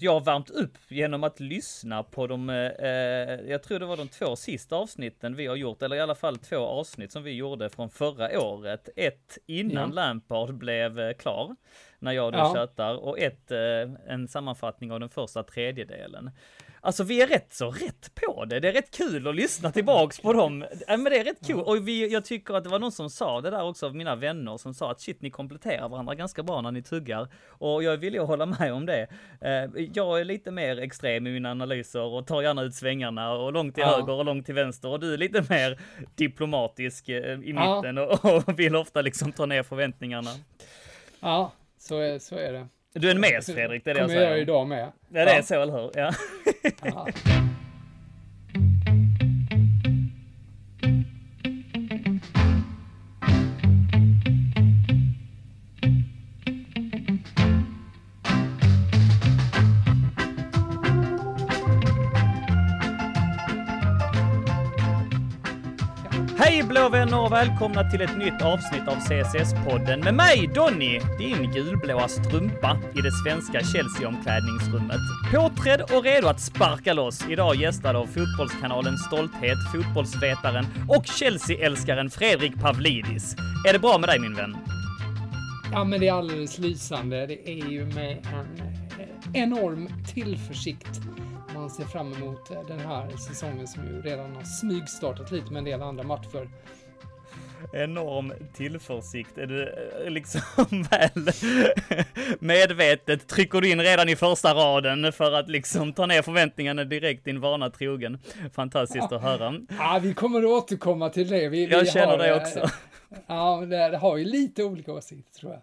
jag värmt upp genom att lyssna på de, eh, jag tror det var de två sista avsnitten vi har gjort, eller i alla fall två avsnitt som vi gjorde från förra året. Ett innan ja. Lampard blev eh, klar, när jag då ja. chattar, och ett, eh, en sammanfattning av den första tredjedelen. Alltså vi är rätt så rätt på det. Det är rätt kul att lyssna tillbaks på dem. Ja, men det är rätt kul. Och vi, jag tycker att det var någon som sa det där också av mina vänner som sa att shit, ni kompletterar varandra ganska bra när ni tuggar. Och jag vill ju hålla med om det. Eh, jag är lite mer extrem i mina analyser och tar gärna ut svängarna och långt till ja. höger och långt till vänster. Och du är lite mer diplomatisk eh, i mitten ja. och, och vill ofta liksom ta ner förväntningarna. Ja, så är, så är det. Du är en mes Fredrik, det är det jag säger. kommer jag idag med. Ja, det är så, eller hur? Ja. Hej vänner och välkomna till ett nytt avsnitt av CSS-podden med mig Donny, din gulblåa strumpa i det svenska Chelsea-omklädningsrummet. Påträdd och redo att sparka loss, idag gästad av Fotbollskanalens stolthet, fotbollsvetaren och Chelsea-älskaren Fredrik Pavlidis. Är det bra med dig min vän? Ja, men det är alldeles lysande. Det är ju med en eh, enorm tillförsikt man ser fram emot eh, den här säsongen som ju redan har smygstartat lite med en del andra matcher. Enorm tillförsikt. Är du eh, liksom väl medvetet trycker du in redan i första raden för att liksom ta ner förväntningarna direkt din vana trogen. Fantastiskt ja. att höra. Ja, vi kommer att återkomma till det. Vi, Jag vi känner har, det också. Ja, det, det har ju lite olika åsikter tror jag.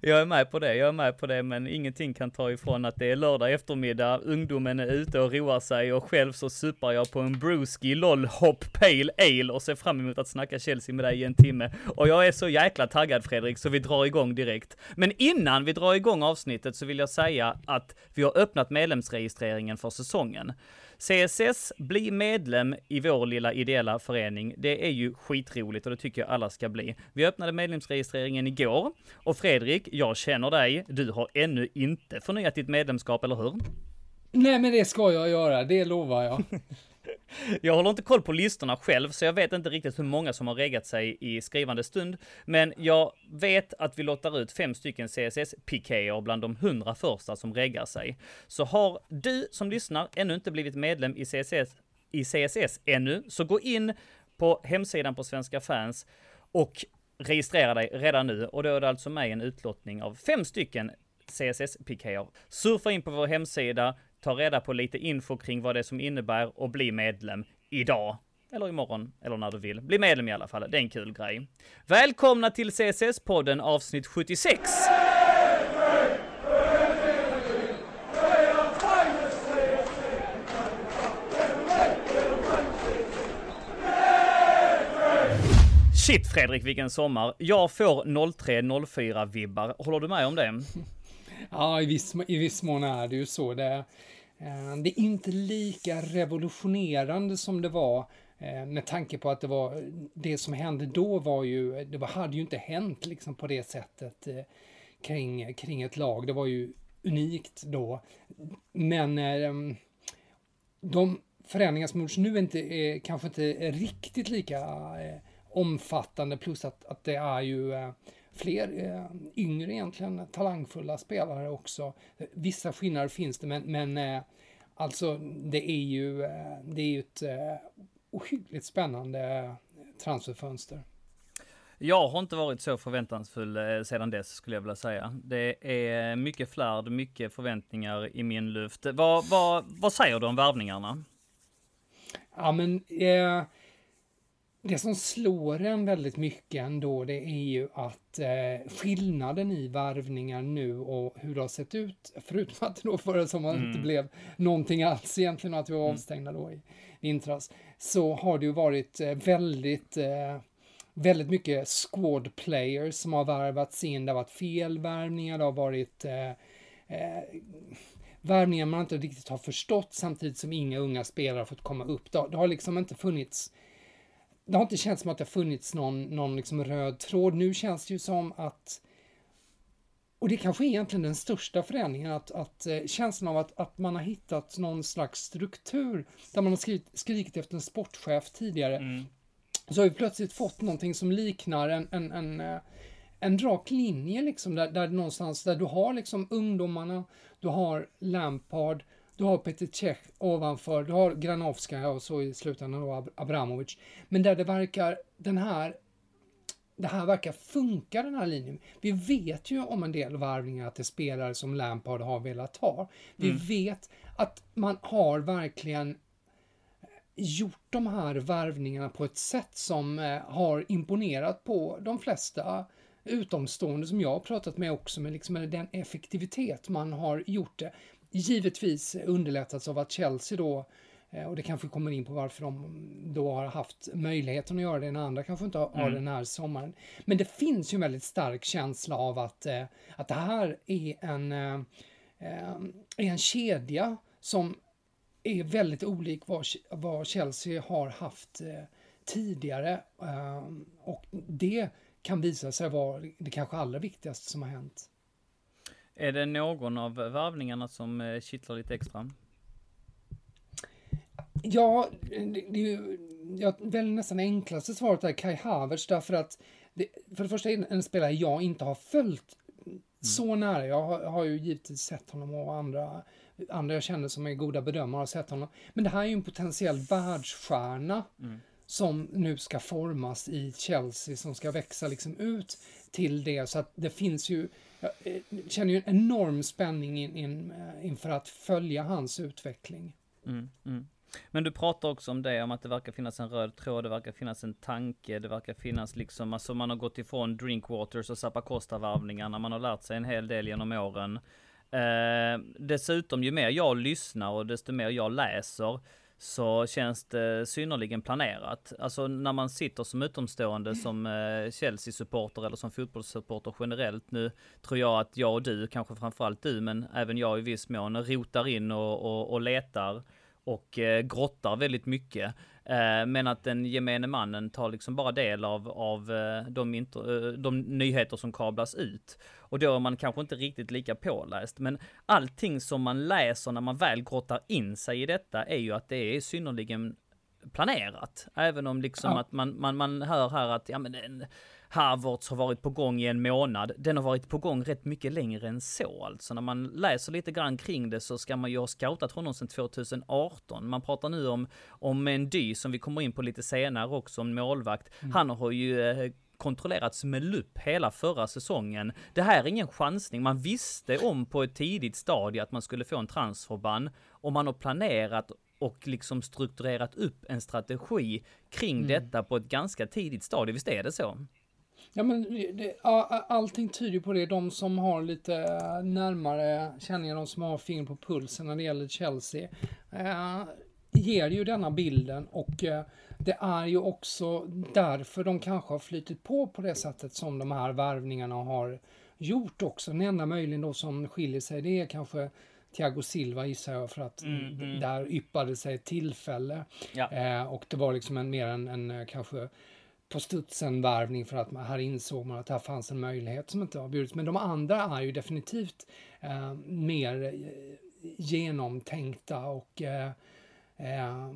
Jag är med på det, jag är med på det, men ingenting kan ta ifrån att det är lördag eftermiddag, ungdomen är ute och roar sig och själv så supar jag på en brewski LOL Hop Pale Ale och ser fram emot att snacka Chelsea med dig i en timme. Och jag är så jäkla taggad Fredrik, så vi drar igång direkt. Men innan vi drar igång avsnittet så vill jag säga att vi har öppnat medlemsregistreringen för säsongen. CSS, bli medlem i vår lilla ideella förening. Det är ju skitroligt och det tycker jag alla ska bli. Vi öppnade medlemsregistreringen igår och Fredrik, jag känner dig. Du har ännu inte förnyat ditt medlemskap, eller hur? Nej, men det ska jag göra, det lovar jag. Jag håller inte koll på listorna själv, så jag vet inte riktigt hur många som har reggat sig i skrivande stund. Men jag vet att vi lottar ut fem stycken CSS-pikéer bland de hundra första som reggar sig. Så har du som lyssnar ännu inte blivit medlem i CSS, i CSS ännu, så gå in på hemsidan på Svenska fans och registrera dig redan nu. Och då är det alltså med en utlottning av fem stycken CSS-pikéer. Surfa in på vår hemsida, ta reda på lite info kring vad det är som innebär och bli medlem idag. Eller imorgon, eller när du vill. Bli medlem i alla fall, det är en kul grej. Välkomna till CSS-podden avsnitt 76! Shit Fredrik, vilken sommar. Jag får 03 04 vibbar. Håller du med om det? Ja, i viss, i viss mån är det ju så. Det, eh, det är inte lika revolutionerande som det var eh, med tanke på att det var det som hände då var ju, det var, hade ju inte hänt liksom på det sättet eh, kring, kring ett lag. Det var ju unikt då. Men mm, de förändringar som gjorts nu är inte, är kanske inte riktigt lika omfattande plus att, att det är ju fler eh, yngre egentligen talangfulla spelare också. Vissa skillnader finns det, men, men eh, alltså det är ju, eh, det är ju ett eh, ohyggligt spännande transferfönster. Jag har inte varit så förväntansfull eh, sedan dess skulle jag vilja säga. Det är mycket flärd, mycket förväntningar i min luft. Vad, vad, vad säger du om värvningarna? Ja men eh, det som slår en väldigt mycket ändå, det är ju att eh, skillnaden i varvningar nu och hur det har sett ut, förutom att det då förra sommaren mm. inte blev någonting alls egentligen, att vi var mm. avstängda då i vintras, så har det ju varit eh, väldigt eh, väldigt mycket squad players som har värvats in. Det har varit felvärvningar, det har varit eh, eh, värvningar man inte riktigt har förstått samtidigt som inga unga spelare har fått komma upp. Det, det har liksom inte funnits det har inte känts som att det har funnits någon, någon liksom röd tråd. Nu känns det ju som att och det kanske är egentligen den största förändringen, att, att eh, känslan av att, att man har hittat någon slags struktur, där man har skrivit, skrikit efter en sportchef tidigare, mm. så har vi plötsligt fått någonting som liknar en, en, en, eh, en rak linje, liksom, där, där någonstans där du har liksom ungdomarna, du har Lampard, du har Peter Cech ovanför, du har Granovska och så i slutändan då Abramovic. Men där det verkar, den här det här verkar funka den här linjen. Vi vet ju om en del varvningar att det är spelare som Lampard har velat ha. Vi mm. vet att man har verkligen gjort de här varvningarna på ett sätt som eh, har imponerat på de flesta utomstående som jag har pratat med också, med liksom den effektivitet man har gjort det. Givetvis underlättats av att Chelsea då Eh, och det kanske kommer in på varför de då har haft möjligheten att göra det när andra kanske inte har mm. den här sommaren. Men det finns ju en väldigt stark känsla av att, eh, att det här är en, eh, är en kedja som är väldigt olik vad, vad Chelsea har haft tidigare. Och det kan visa sig vara det kanske allra viktigaste som har hänt. Är det någon av varvningarna som kittlar lite extra? Ja, det, det är ju jag väljer nästan enklaste svaret är Kai Havertz därför att det, för det första är en spelare jag inte har följt mm. så nära. Jag har, har, ju givetvis sett honom och andra, andra jag känner som är goda bedömare har sett honom. Men det här är ju en potentiell världsstjärna mm. som nu ska formas i Chelsea som ska växa liksom ut till det så att det finns ju jag eh, känner ju en enorm spänning in, in, eh, inför att följa hans utveckling. Mm, mm. Men du pratar också om det, om att det verkar finnas en röd tråd, det verkar finnas en tanke, det verkar finnas liksom, alltså man har gått ifrån Drinkwaters och Zappacosta-varvningarna, man har lärt sig en hel del genom åren. Eh, dessutom, ju mer jag lyssnar och desto mer jag läser, så känns det synnerligen planerat. Alltså när man sitter som utomstående som eh, Chelsea-supporter eller som fotbollssupporter generellt. Nu tror jag att jag och du, kanske framförallt du, men även jag i viss mån, rotar in och, och, och letar och eh, grottar väldigt mycket. Eh, men att den gemene mannen tar liksom bara del av, av eh, de, inter, de nyheter som kablas ut. Och då är man kanske inte riktigt lika påläst. Men allting som man läser när man väl grottar in sig i detta är ju att det är synnerligen planerat. Även om liksom ja. att man, man, man hör här att ja, men Havertz har varit på gång i en månad. Den har varit på gång rätt mycket längre än så alltså. När man läser lite grann kring det så ska man ju ha scoutat honom sedan 2018. Man pratar nu om, om en dy som vi kommer in på lite senare också, en målvakt. Mm. Han har ju eh, kontrollerats med lupp hela förra säsongen. Det här är ingen chansning. Man visste om på ett tidigt stadie att man skulle få en transferban och man har planerat och liksom strukturerat upp en strategi kring mm. detta på ett ganska tidigt stadie. Visst är det så? Ja, men det, allting tyder på det. De som har lite närmare känningar, de som har finger på pulsen när det gäller Chelsea, eh, ger ju denna bilden och eh, det är ju också därför de kanske har flytit på på det sättet som de här värvningarna har gjort också. Den enda möjligen då som skiljer sig, det är kanske Thiago Silva gissar jag för att mm, mm. där yppade sig ett tillfälle. Ja. Eh, och det var liksom en, mer en, en eh, kanske på studsen-värvning för att man, här insåg man att här fanns en möjlighet som inte har bjudits. Men de andra är ju definitivt eh, mer eh, genomtänkta och, eh, eh,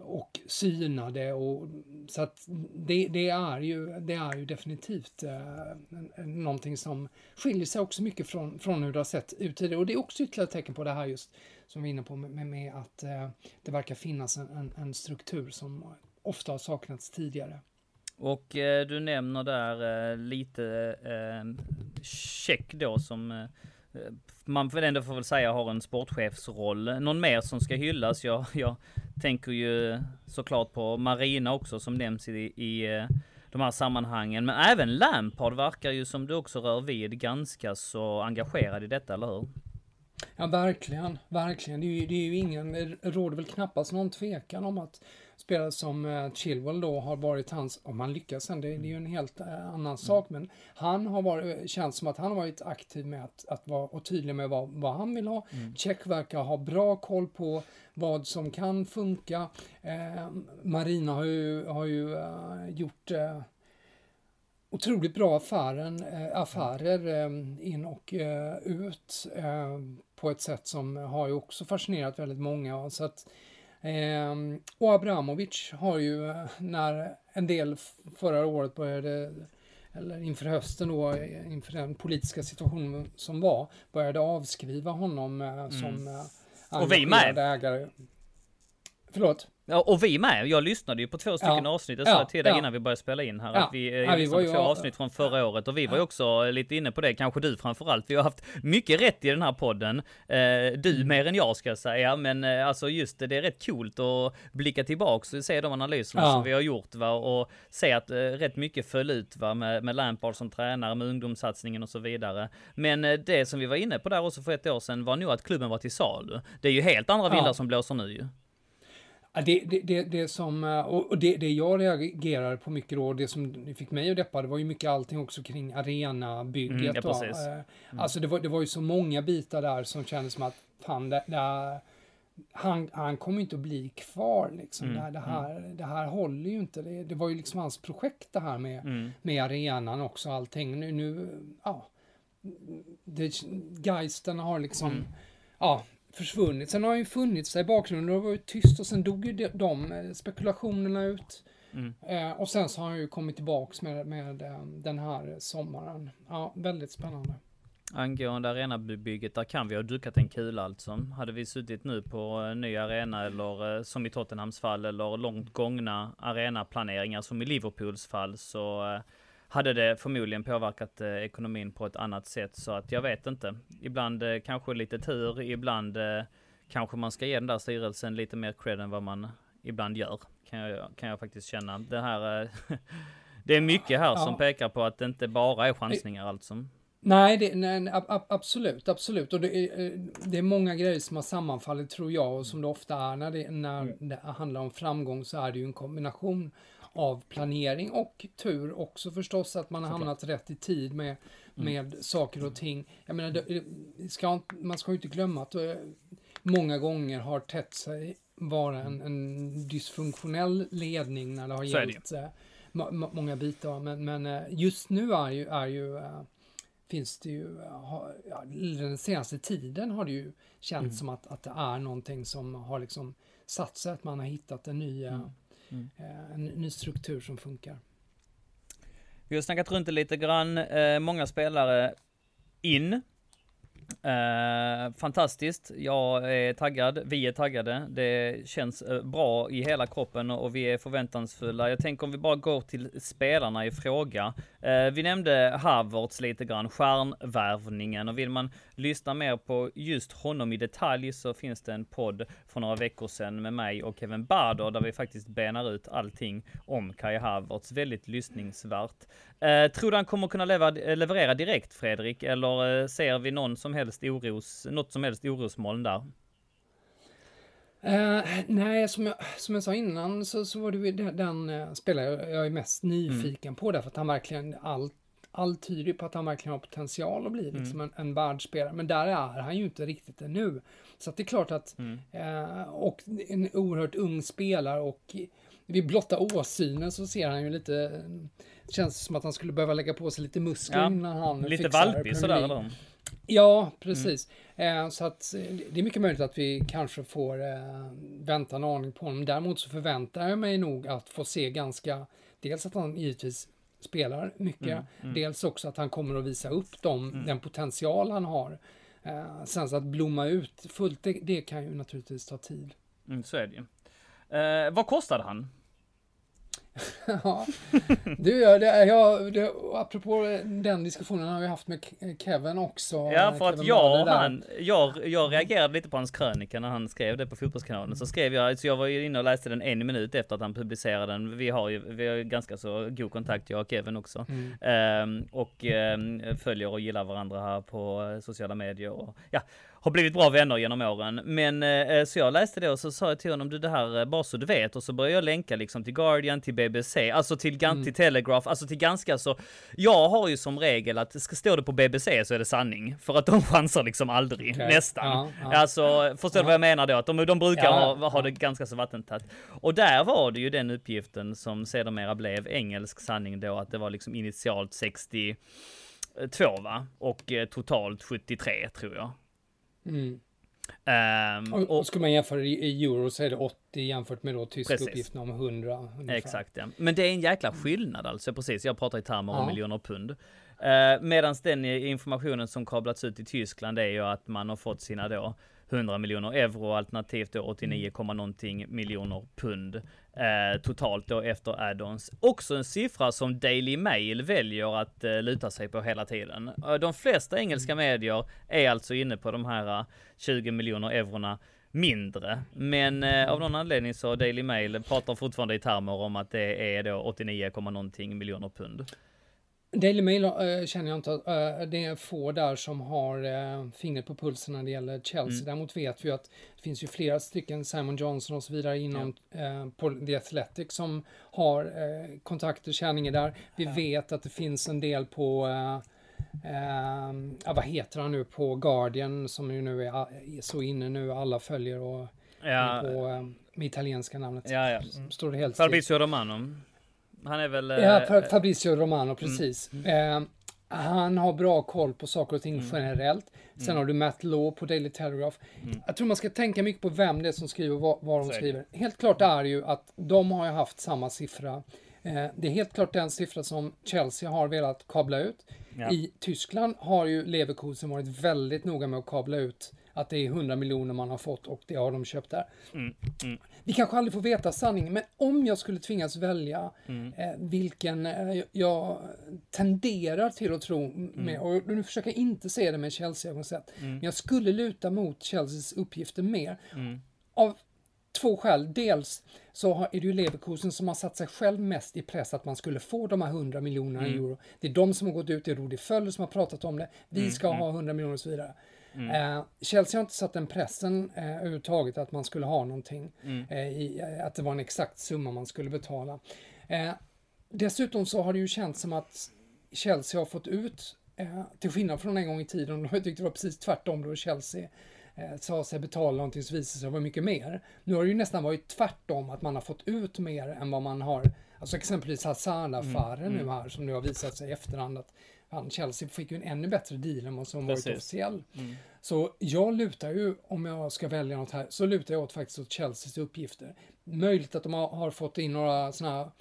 och synade. Och, så att det, det, är ju, det är ju definitivt eh, någonting som skiljer sig också mycket från, från hur det har sett ut tidigare. Och det är också ytterligare ett tecken på det här just som vi är inne på med, med att eh, det verkar finnas en, en, en struktur som ofta har saknats tidigare. Och eh, du nämner där eh, lite eh, check då som eh, eh, man väl ändå får väl säga har en sportchefsroll. Någon mer som ska hyllas? Jag, jag tänker ju såklart på Marina också som nämns i, i eh, de här sammanhangen. Men även Lampard verkar ju som du också rör vid ganska så engagerad i detta, eller hur? Ja, verkligen, verkligen. Det är ju, det är ju ingen, det råder väl knappast någon tvekan om att spelare som eh, Chilwell då har varit hans, om han lyckas sen, det, det är ju en helt eh, annan mm. sak, men han har varit, känns som att han har varit aktiv med att, att vara och tydlig med vad, vad han vill ha. Mm. Check verkar ha bra koll på vad som kan funka. Eh, Marina har ju, har ju uh, gjort uh, otroligt bra affären, affärer in och ut på ett sätt som har ju också fascinerat väldigt många. Så att, och Abramovic har ju när en del förra året började eller inför hösten då, inför den politiska situationen som var, började avskriva honom mm. som mm. och vi med. ägare. Förlåt? Ja, och vi med. Jag lyssnade ju på två stycken ja. avsnitt. Jag sa ja, till dig ja. innan vi började spela in här. Ja. Att vi, eh, ja, vi var ju, två avsnitt från förra året. Och vi var ju också lite inne på det. Kanske du framförallt. Vi har haft mycket rätt i den här podden. Eh, du mm. mer än jag ska jag säga. Men eh, alltså just det, det är rätt coolt att blicka tillbaks och se de analyserna som vi har gjort. Va? Och se att rätt mycket föll ut va? Med, med Lampard som tränare, med ungdomssatsningen och så vidare. Men det som vi var inne på där också för ett år sedan var nog att klubben var till salu. Det är ju helt andra vindar som blåser nu ju. Det, det, det, det som, eh, och det, det jag reagerar på mycket då, det som fick mig att deppa, det var ju mycket allting också kring arenabygget. Mm, ja, eh, mm. Alltså det var, det var ju så många bitar där som kändes som att fan, det, det, han, han kommer inte att bli kvar liksom. Mm, det, det, här, mm. det här håller ju inte. Det, det var ju liksom hans projekt det här med, mm. med arenan också allting. Nu, nu ja, det, geisten har liksom, mm. ja, försvunnit. Sen har han ju funnits där i bakgrunden och varit tyst och sen dog ju de, de eh, spekulationerna ut. Mm. Eh, och sen så har han ju kommit tillbaks med, med eh, den här sommaren. Ja, väldigt spännande. Angående arenabygget, där kan vi ha dukat en kula alltså. Hade vi suttit nu på en ny arena eller eh, som i Tottenhams fall eller långt gångna arenaplaneringar som i Liverpools fall så eh, hade det förmodligen påverkat eh, ekonomin på ett annat sätt. Så att jag vet inte. Ibland eh, kanske lite tur, ibland eh, kanske man ska ge den där styrelsen lite mer cred än vad man ibland gör. Kan jag, kan jag faktiskt känna. Det här det är mycket här som pekar på att det inte bara är chansningar alltså. Nej, det, nej absolut, absolut. Och det är, det är många grejer som har sammanfallit tror jag och som det ofta är när det, när mm. det handlar om framgång så är det ju en kombination av planering och tur också förstås att man har hamnat rätt i tid med, mm. med mm. saker och ting. Jag menar, det, ska, man ska ju inte glömma att det eh, många gånger har tätt sig vara en, en dysfunktionell ledning när det har gällt äh, många bitar. Men, men äh, just nu är ju, är ju finns det ju, ja, den senaste tiden har det ju känts mm. som att, att det är någonting som har liksom satt sig, att man har hittat en ny, mm. Mm. En ny struktur som funkar. Vi har snackat runt det lite grann. Eh, många spelare in Eh, fantastiskt. Jag är taggad. Vi är taggade. Det känns eh, bra i hela kroppen och vi är förväntansfulla. Jag tänker om vi bara går till spelarna i fråga. Eh, vi nämnde Havertz lite grann, stjärnvärvningen och vill man lyssna mer på just honom i detalj så finns det en podd för några veckor sedan med mig och Kevin Bader där vi faktiskt benar ut allting om Kai Havertz. Väldigt lyssningsvärt. Eh, tror du han kommer kunna eh, leverera direkt Fredrik eller eh, ser vi någon som helst oros, något som helst orosmoln där? Uh, nej, som jag, som jag sa innan så, så var det den, den uh, spelare jag är mest nyfiken mm. på därför att han verkligen allt allt tyder på att han verkligen har potential att bli mm. liksom en, en världsspelare. Men där är han ju inte riktigt ännu. Så att det är klart att, mm. uh, och en oerhört ung spelare och vid blotta åsynen så ser han ju lite, känns som att han skulle behöva lägga på sig lite muskler ja. innan han Lite valpig sådär eller? Ja, precis. Mm. Eh, så att eh, det är mycket möjligt att vi kanske får eh, vänta en aning på honom. Däremot så förväntar jag mig nog att få se ganska, dels att han givetvis spelar mycket, mm, mm. dels också att han kommer att visa upp dem, mm. den potential han har. Eh, sen så att blomma ut fullt, det, det kan ju naturligtvis ta tid. Mm, så är det ju. Vad kostade han? ja, du, det, jag, det, apropå den diskussionen har vi haft med Kevin också. Ja, för att jag, han, jag, jag reagerade lite på hans krönika när han skrev det på Fotbollskanalen. Så skrev jag, så jag var ju inne och läste den en minut efter att han publicerade den. Vi har ju, vi har ju ganska så god kontakt, jag och Kevin också. Mm. Ehm, och ehm, följer och gillar varandra här på sociala medier. Och, ja, har blivit bra vänner genom åren. Men eh, så jag läste det och så sa jag till honom, du det här eh, bara så du vet. Och så började jag länka liksom till Guardian, till BBC, alltså till, mm. till Telegraph, alltså till ganska så. Jag har ju som regel att ska stå det på BBC så är det sanning. För att de chansar liksom aldrig, okay. nästan. Ja, ja. Alltså, förstår du vad jag menar då? Att de, de brukar ja, ha, ha det ganska så vattentätt. Och där var det ju den uppgiften som sedermera blev engelsk sanning då, att det var liksom initialt 62 va? Och eh, totalt 73 tror jag. Mm. Um, och, och ska man jämföra i euro så är det 80 jämfört med då tyska uppgifterna om 100. Ungefär. Exakt ja. Men det är en jäkla skillnad alltså precis. Jag pratar i termer om miljoner pund. Uh, Medan den informationen som kablats ut i Tyskland är ju att man har fått sina då 100 miljoner euro alternativt då 89, mm. någonting miljoner pund eh, totalt då efter add-ons. Också en siffra som Daily Mail väljer att eh, luta sig på hela tiden. Eh, de flesta engelska mm. medier är alltså inne på de här 20 eh, miljoner eurona mindre. Men eh, av någon anledning så Daily Mail pratar fortfarande i termer om att det är då 89, någonting miljoner pund. Daily Mail äh, känner jag inte, äh, det är få där som har äh, fingret på pulsen när det gäller Chelsea. Mm. Däremot vet vi att det finns ju flera stycken, Simon Johnson och så vidare inom ja. på The Athletic som har kontakter, känningar där. Vi ja. vet att det finns en del på vad heter han nu på Guardian som ju nu är, är så inne nu, alla följer och ja. på med italienska namnet. Ja, ja. Står det helt Fabrizio Romano. Han är väl... Ja, eh, Fabrizio Romano, mm. precis. Mm. Eh, han har bra koll på saker och ting mm. generellt. Sen mm. har du Matt Law på Daily Telegraph. Mm. Jag tror man ska tänka mycket på vem det är som skriver och vad, vad de Säkert. skriver. Helt klart är ju att de har ju haft samma siffra. Eh, det är helt klart den siffra som Chelsea har velat kabla ut. Ja. I Tyskland har ju Leverkusen varit väldigt noga med att kabla ut att det är 100 miljoner man har fått och det har de köpt där. Mm, mm. Vi kanske aldrig får veta sanningen, men om jag skulle tvingas välja mm. eh, vilken eh, jag tenderar till att tro med, mm. och nu försöker jag inte se det med Chelsea-ögonsätt, mm. men jag skulle luta mot Chelseas uppgifter mer. Mm. Av två skäl. Dels så är det ju Leverkusen som har satt sig själv mest i press att man skulle få de här 100 miljonerna mm. euro. Det är de som har gått ut, det är Rudi Föller som har pratat om det. Vi mm, ska mm. ha 100 miljoner och så vidare. Mm. Eh, Chelsea har inte satt den pressen eh, överhuvudtaget att man skulle ha någonting, mm. eh, i, eh, att det var en exakt summa man skulle betala. Eh, dessutom så har det ju känts som att Chelsea har fått ut, eh, till skillnad från en gång i tiden, och jag tyckte det var precis tvärtom då Chelsea eh, sa sig betala någonting som visade sig vara mycket mer. Nu har det ju nästan varit tvärtom, att man har fått ut mer än vad man har, alltså exempelvis Hazard-affären mm. nu mm. här, som nu har visat sig i efterhand att han, Chelsea fick ju en ännu bättre deal än vad som Precis. varit officiell. Mm. Så jag lutar ju, om jag ska välja något här, så lutar jag åt faktiskt åt Chelseas uppgifter. Möjligt att de har, har fått in några sådana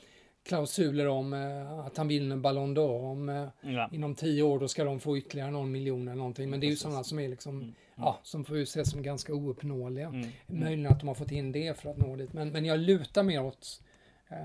klausuler om eh, att han vinner Ballon d'Or. Om eh, ja. inom tio år då ska de få ytterligare någon miljon eller någonting. Men det är ju sådana som är liksom, mm. mm. ja, som får ses som ganska ouppnåeliga. Mm. mm. Möjligen att de har fått in det för att nå dit. Men, men jag lutar mer åt eh,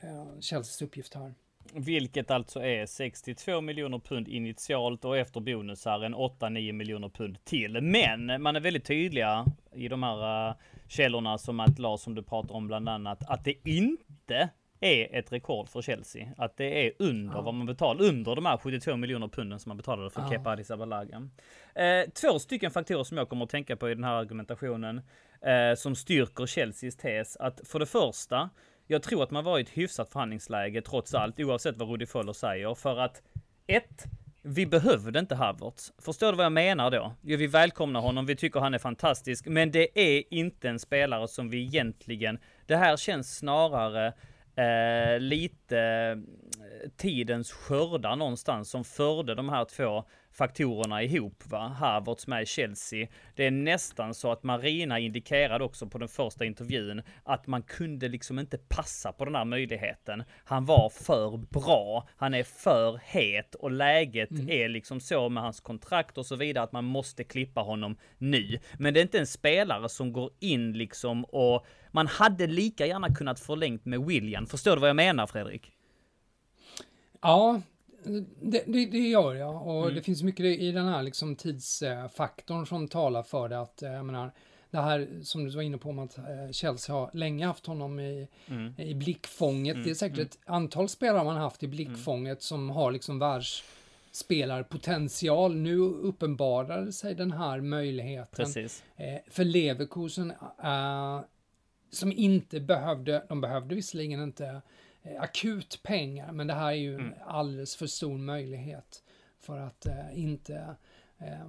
eh, Chelseas uppgift här. Vilket alltså är 62 miljoner pund initialt och efter bonusar en 8-9 miljoner pund till. Men man är väldigt tydliga i de här uh, källorna som att Lars som du pratar om bland annat att det inte är ett rekord för Chelsea. Att det är under ja. vad man betalar, under de här 72 miljoner punden som man betalade för ja. Kepa Arrizabalaga. Eh, två stycken faktorer som jag kommer att tänka på i den här argumentationen eh, som styrker Chelseas tes att för det första jag tror att man var i ett hyfsat förhandlingsläge trots allt, oavsett vad Rudi Föller säger, för att ett, vi behövde inte Havertz. Förstår du vad jag menar då? Jo, vi välkomnar honom, vi tycker han är fantastisk, men det är inte en spelare som vi egentligen, det här känns snarare eh, lite eh, tidens skördar någonstans som förde de här två faktorerna ihop. Va? Havertz med Chelsea. Det är nästan så att Marina indikerade också på den första intervjun att man kunde liksom inte passa på den här möjligheten. Han var för bra. Han är för het och läget mm. är liksom så med hans kontrakt och så vidare att man måste klippa honom nu. Men det är inte en spelare som går in liksom och man hade lika gärna kunnat förlängt med William. Förstår du vad jag menar Fredrik? Ja, det, det, det, gör jag och mm. det finns mycket i den här liksom tidsfaktorn som talar för det att jag menar det här som du var inne på om att eh, Chelsea har länge haft honom i, mm. i blickfånget. Mm. Det är säkert mm. ett antal spelare man haft i blickfånget som har liksom världs spelarpotential. Nu uppenbarade sig den här möjligheten. Precis. Eh, för Leverkusen, eh, som inte behövde, de behövde visserligen inte eh, akut pengar, men det här är ju en Mm. alldeles för stor möjlighet för att eh, inte eh,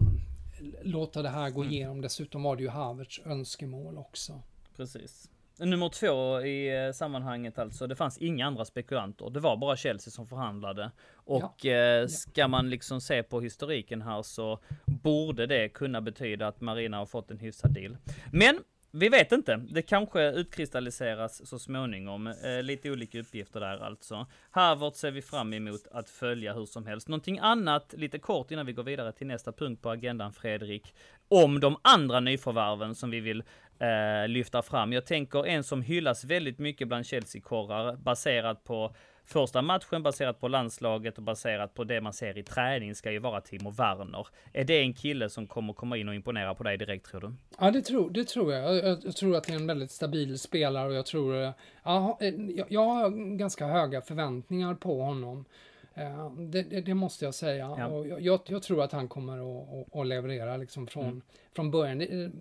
låta det här gå Mm. igenom. Dessutom var det ju Havertz önskemål också. Precis. Nummer två i eh, sammanhanget alltså, det fanns inga andra spekulanter. Det var bara Chelsea som förhandlade. Och eh, ska man liksom se på historiken här så borde det kunna betyda att Marina har fått en hyfsad deal. Men vi vet inte. Det kanske utkristalliseras så småningom. Eh, lite olika uppgifter där alltså. Harvard ser vi fram emot att följa hur som helst. Någonting annat lite kort innan vi går vidare till nästa punkt på agendan Fredrik. Om de andra nyförvärven som vi vill eh, lyfta fram. Jag tänker en som hyllas väldigt mycket bland Chelsea-korrar baserat på första matchen, baserat på landslaget och baserat på det man ser i träning ska ju vara Timo Werner. Är det en kille som kommer komma in och imponera på dig direkt tror du? Ja, det tror, det tror jag. jag. Jag tror att det är en väldigt stabil spelare och jag tror... eh, Ja, eh, jag, jag har ganska höga förväntningar på honom. Eh, Det, det, det måste jag säga. Ja. Och jag, jag, tror att han kommer att, att, leverera liksom från, Mm. från början. Det,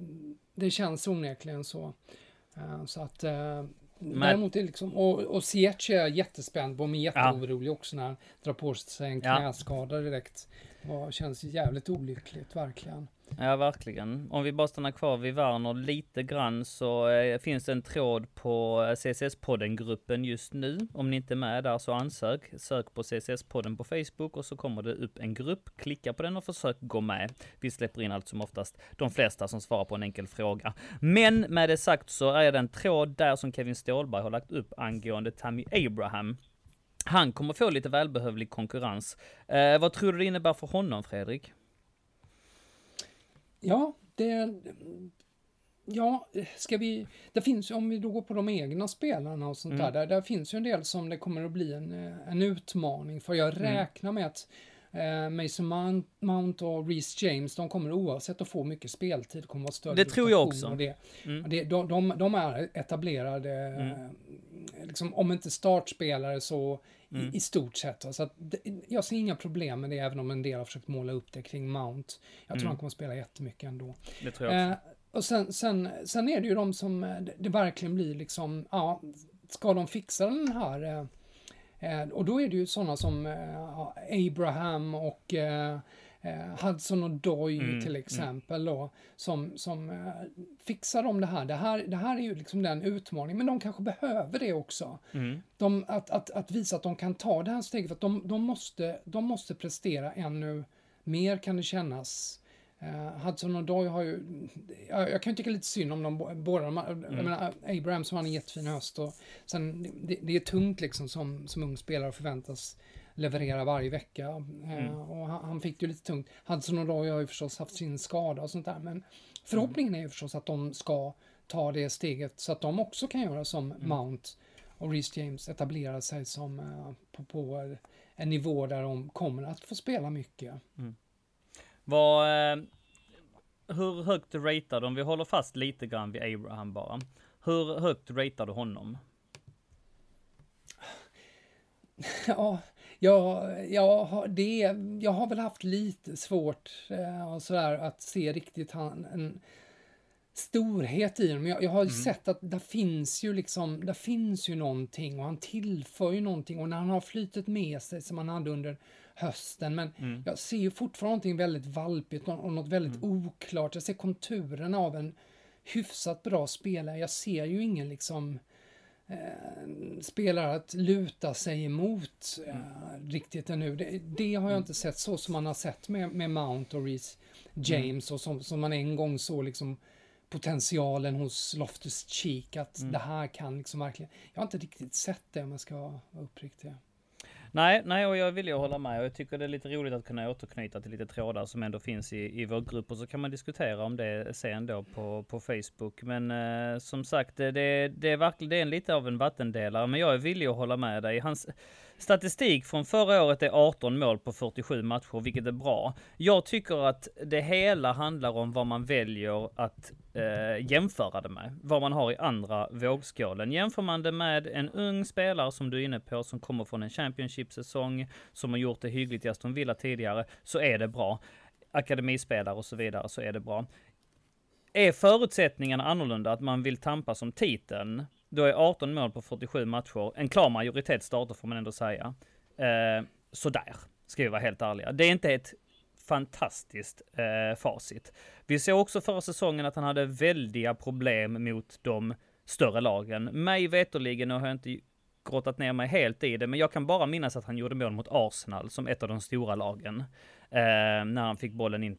det känns onekligen så. Så att... Men- Däremot är liksom, och, och Ziyech är jag jättespänd på, men jätteorolig också när han drar på sig en Ja. knäskada direkt. Det känns jävligt olyckligt, verkligen. Ja, verkligen. Om vi bara stannar kvar vid Werner lite grann så eh, finns det en tråd på eh, CSS-podden-gruppen just nu. Om ni inte är med där så ansök. Sök på CSS-podden på Facebook och så kommer det upp en grupp. Klicka på den och försök gå med. Vi släpper in allt som oftast de flesta som svarar på en enkel fråga. Men med det sagt så är det en tråd där som Kevin Ståhlberg har lagt upp angående Tammy Abraham. Han kommer få lite välbehövlig konkurrens. Eh, vad tror du det innebär för honom, Fredrik? Ja, det... Ja, ska vi... Det finns om vi då går på de egna spelarna och sånt Mm. där, där, finns ju en del som det kommer att bli en, eh, en utmaning för. Jag Mm. räknar med att eh, Mason Mount, och Reece James, de kommer oavsett att få mycket speltid. kommer att vara större Det tror jag också. Det, Mm. det, de, de, de är etablerade, eh, liksom, om inte startspelare så Mm. i, stort sett. va. Så det, jag ser inga problem med det, även om en del har försökt måla upp det kring Mount. Jag tror Mm. han kommer att spela jättemycket ändå. Det tror jag också. Eh, och sen, sen, sen är det ju de som eh, det, det verkligen blir liksom, ja, ska de fixa den här? Eh, eh, och då är det ju sådana som eh, Abraham och eh, eh, Hudson och Doy Mm, till mm. exempel då, som, som eh, fixar de det här. det här. Det här är ju liksom den utmaningen, men de kanske behöver det också. Mm. De, att, att, att visa att de kan ta det här steget, för att de, de, måste, de måste prestera ännu mer kan det kännas. Uh, Hudson och Doy har ju, jag, jag kan ju tycka lite synd om dem bå- båda. De, Mm. Jag menar, Abraham som har en jättefin höst och sen, det, det är tungt liksom som, som ung spelare att förväntas leverera varje vecka. Eh, Mm. och han, han fick det ju lite tungt. Hudson och Doy har ju förstås haft sin skada och sånt där, men förhoppningen är ju förstås att de ska ta det steget så att de också kan göra som Mm. Mount och Reece James etablera sig som eh, på, på en nivå där de kommer att få spela mycket. Vad, eh, hur högt ratear du, om vi håller fast lite grann vid Abraham bara. Hur högt ratear du honom? Ja, jag, jag, har, det, jag har väl haft lite svårt eh, och sådär att se riktigt han, en storhet i honom. Jag, jag har ju sett att det finns ju liksom, finns ju någonting och han tillför ju någonting och när han har flytet med sig som han hade under hösten. Men Mm. jag ser ju fortfarande någonting väldigt valpigt och, något väldigt oklart. Jag ser konturerna av en hyfsat bra spelare. Jag ser ju ingen liksom eh, spelare att luta sig emot eh, riktigt ännu. Det, det har jag inte sett så som man har sett med, med Mount och Reece James och som, som man en gång såg liksom potentialen hos Loftus Cheek att det här kan liksom verkligen. Jag har inte riktigt sett det om jag ska vara uppriktig. Nej, nej, och jag vill ju hålla med och jag tycker det är lite roligt att kunna återknyta till lite trådar som ändå finns i, i vår grupp och så kan man diskutera om det sen då på, på Facebook. Men eh, som sagt, det, det, det är verkligen det är en lite av en vattendelare, men jag är villig att hålla med dig. Hans, Statistik från förra året är 18 mål på 47 matcher, vilket är bra. Jag tycker att det hela handlar om vad man väljer att eh, jämföra det med. Vad man har i andra vågskålen. Jämför man det med en ung spelare som du är inne på, som kommer från en Championship-säsong, som har gjort det hyggligt i Aston Villa tidigare, så är det bra. Akademispelare och så vidare, så är det bra. Är förutsättningarna annorlunda, att man vill tampa som titeln, då är 18 mål på 47 matcher, en klar majoritet starter får man ändå säga. Eh, sådär, ska vi vara helt ärliga. Det är inte ett fantastiskt eh, facit. Vi såg också förra säsongen att han hade väldiga problem mot de större lagen. Mig veterligen har jag inte grottat ner mig helt i det, men jag kan bara minnas att han gjorde mål mot Arsenal som ett av de stora lagen. Eh, när han fick bollen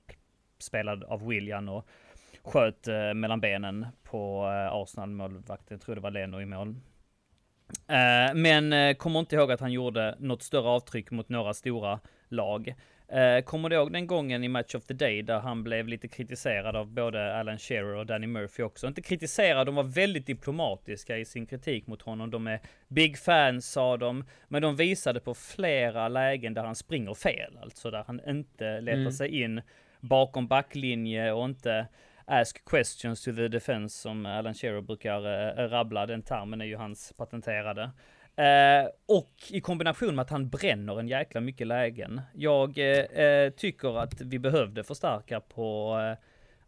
inspelad av William och sköt eh, mellan benen på eh, Arsenal-målvakten, tror det var Leno i mål. Eh, men eh, kommer inte ihåg att han gjorde något större avtryck mot några stora lag. Eh, kommer du ihåg den gången i Match of the Day där han blev lite kritiserad av både Alan Shearer och Danny Murphy också? Inte kritiserad, de var väldigt diplomatiska i sin kritik mot honom. De är big fans sa de, men de visade på flera lägen där han springer fel, alltså där han inte letar mm. sig in bakom backlinje och inte ask questions to the defense som Alan Shearer brukar uh, rabbla. Den termen är ju hans patenterade. Uh, och i kombination med att han bränner en jäkla mycket lägen. Jag uh, tycker att vi behövde förstärka på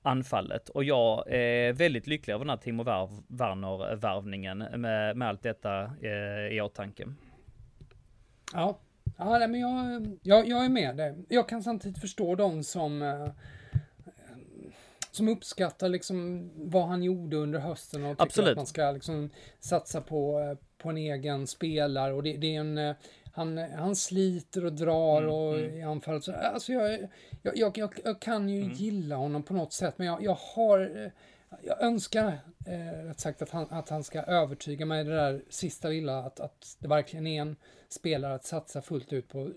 anfallet och jag är väldigt lycklig över den här Timo Werner-värvningen med, med allt detta i åtanke. Ja, ja men jag, jag, jag är med dig. Jag kan samtidigt förstå de som som uppskattar liksom vad han gjorde under hösten och tycker Absolut. att man ska liksom satsa på, eh, på en egen spelare och det, det är en eh, han, han sliter och drar mm, och mm. i anfallet. Så, alltså jag, jag, jag, jag, jag kan ju mm. gilla honom på något sätt, men jag, jag har... Eh, jag önskar, eh, rätt sagt, att han, att han ska övertyga mig det där sista lilla, att, att det verkligen är en spelare att satsa fullt ut på.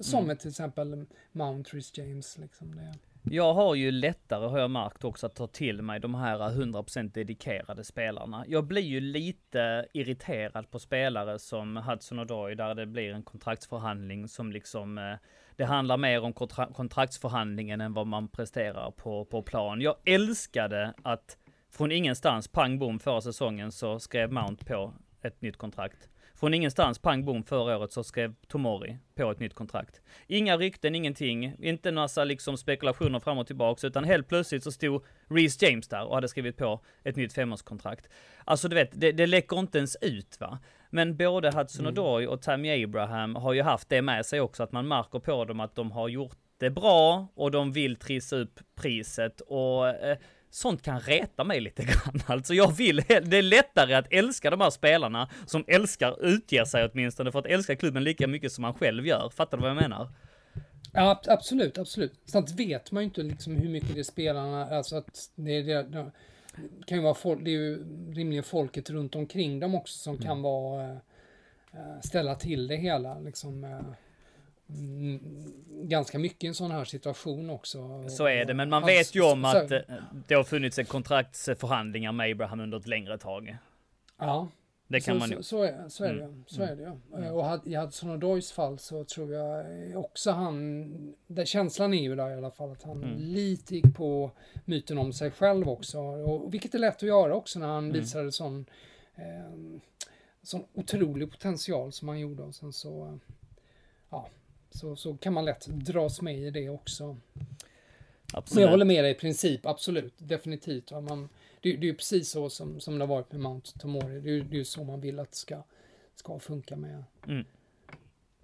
Som mm. till exempel Mount Rhys James. Liksom det. Jag har ju lättare, har jag märkt också, att ta till mig de här 100% dedikerade spelarna. Jag blir ju lite irriterad på spelare som Hudson-O'Doy där det blir en kontraktsförhandling som liksom, eh, det handlar mer om kontra kontraktsförhandlingen än vad man presterar på, på plan. Jag älskade att från ingenstans, pang bom, förra säsongen så skrev Mount på ett nytt kontrakt. Från ingenstans, pang bom, förra året så skrev Tomori på ett nytt kontrakt. Inga rykten, ingenting, inte massa liksom spekulationer fram och tillbaks, utan helt plötsligt så stod Reece James där och hade skrivit på ett nytt femårskontrakt. Alltså du vet, det, det läcker inte ens ut va. Men både Hudson mm. Odoi och Tammy Abraham har ju haft det med sig också, att man märker på dem att de har gjort det bra och de vill trissa upp priset och eh, sånt kan reta mig lite grann. Alltså jag vill, det är lättare att älska de här spelarna som älskar, utger sig åtminstone för att älska klubben lika mycket som man själv gör. Fattar du vad jag menar? Ja, absolut, absolut. Sånt vet man ju inte liksom hur mycket det är spelarna, alltså att det är det, det kan ju vara folk, det är ju rimligen folket runt omkring dem också som mm. kan vara, äh, ställa till det hela liksom. Mm, ganska mycket i en sån här situation också. Så är det, men man vet ju om att det har funnits en kontraktsförhandlingar med Abraham under ett längre tag. Ja. Det kan så, man ju. Så, är, så är det, mm. så är det ja. Mm. Och i Hudson och Doys fall så tror jag också han, där känslan är ju där i alla fall att han mm. lite gick på myten om sig själv också. Och, vilket är lätt att göra också när han mm. visade sån, eh, sån otrolig potential som han gjorde. Och sen så, ja, så, så kan man lätt dras med i det också. Absolut. Men jag håller med dig i princip, absolut, definitivt. Man, det, det är ju precis så som, som det har varit med Mount Tomori. Det är ju så man vill att det ska, ska funka med. Mm.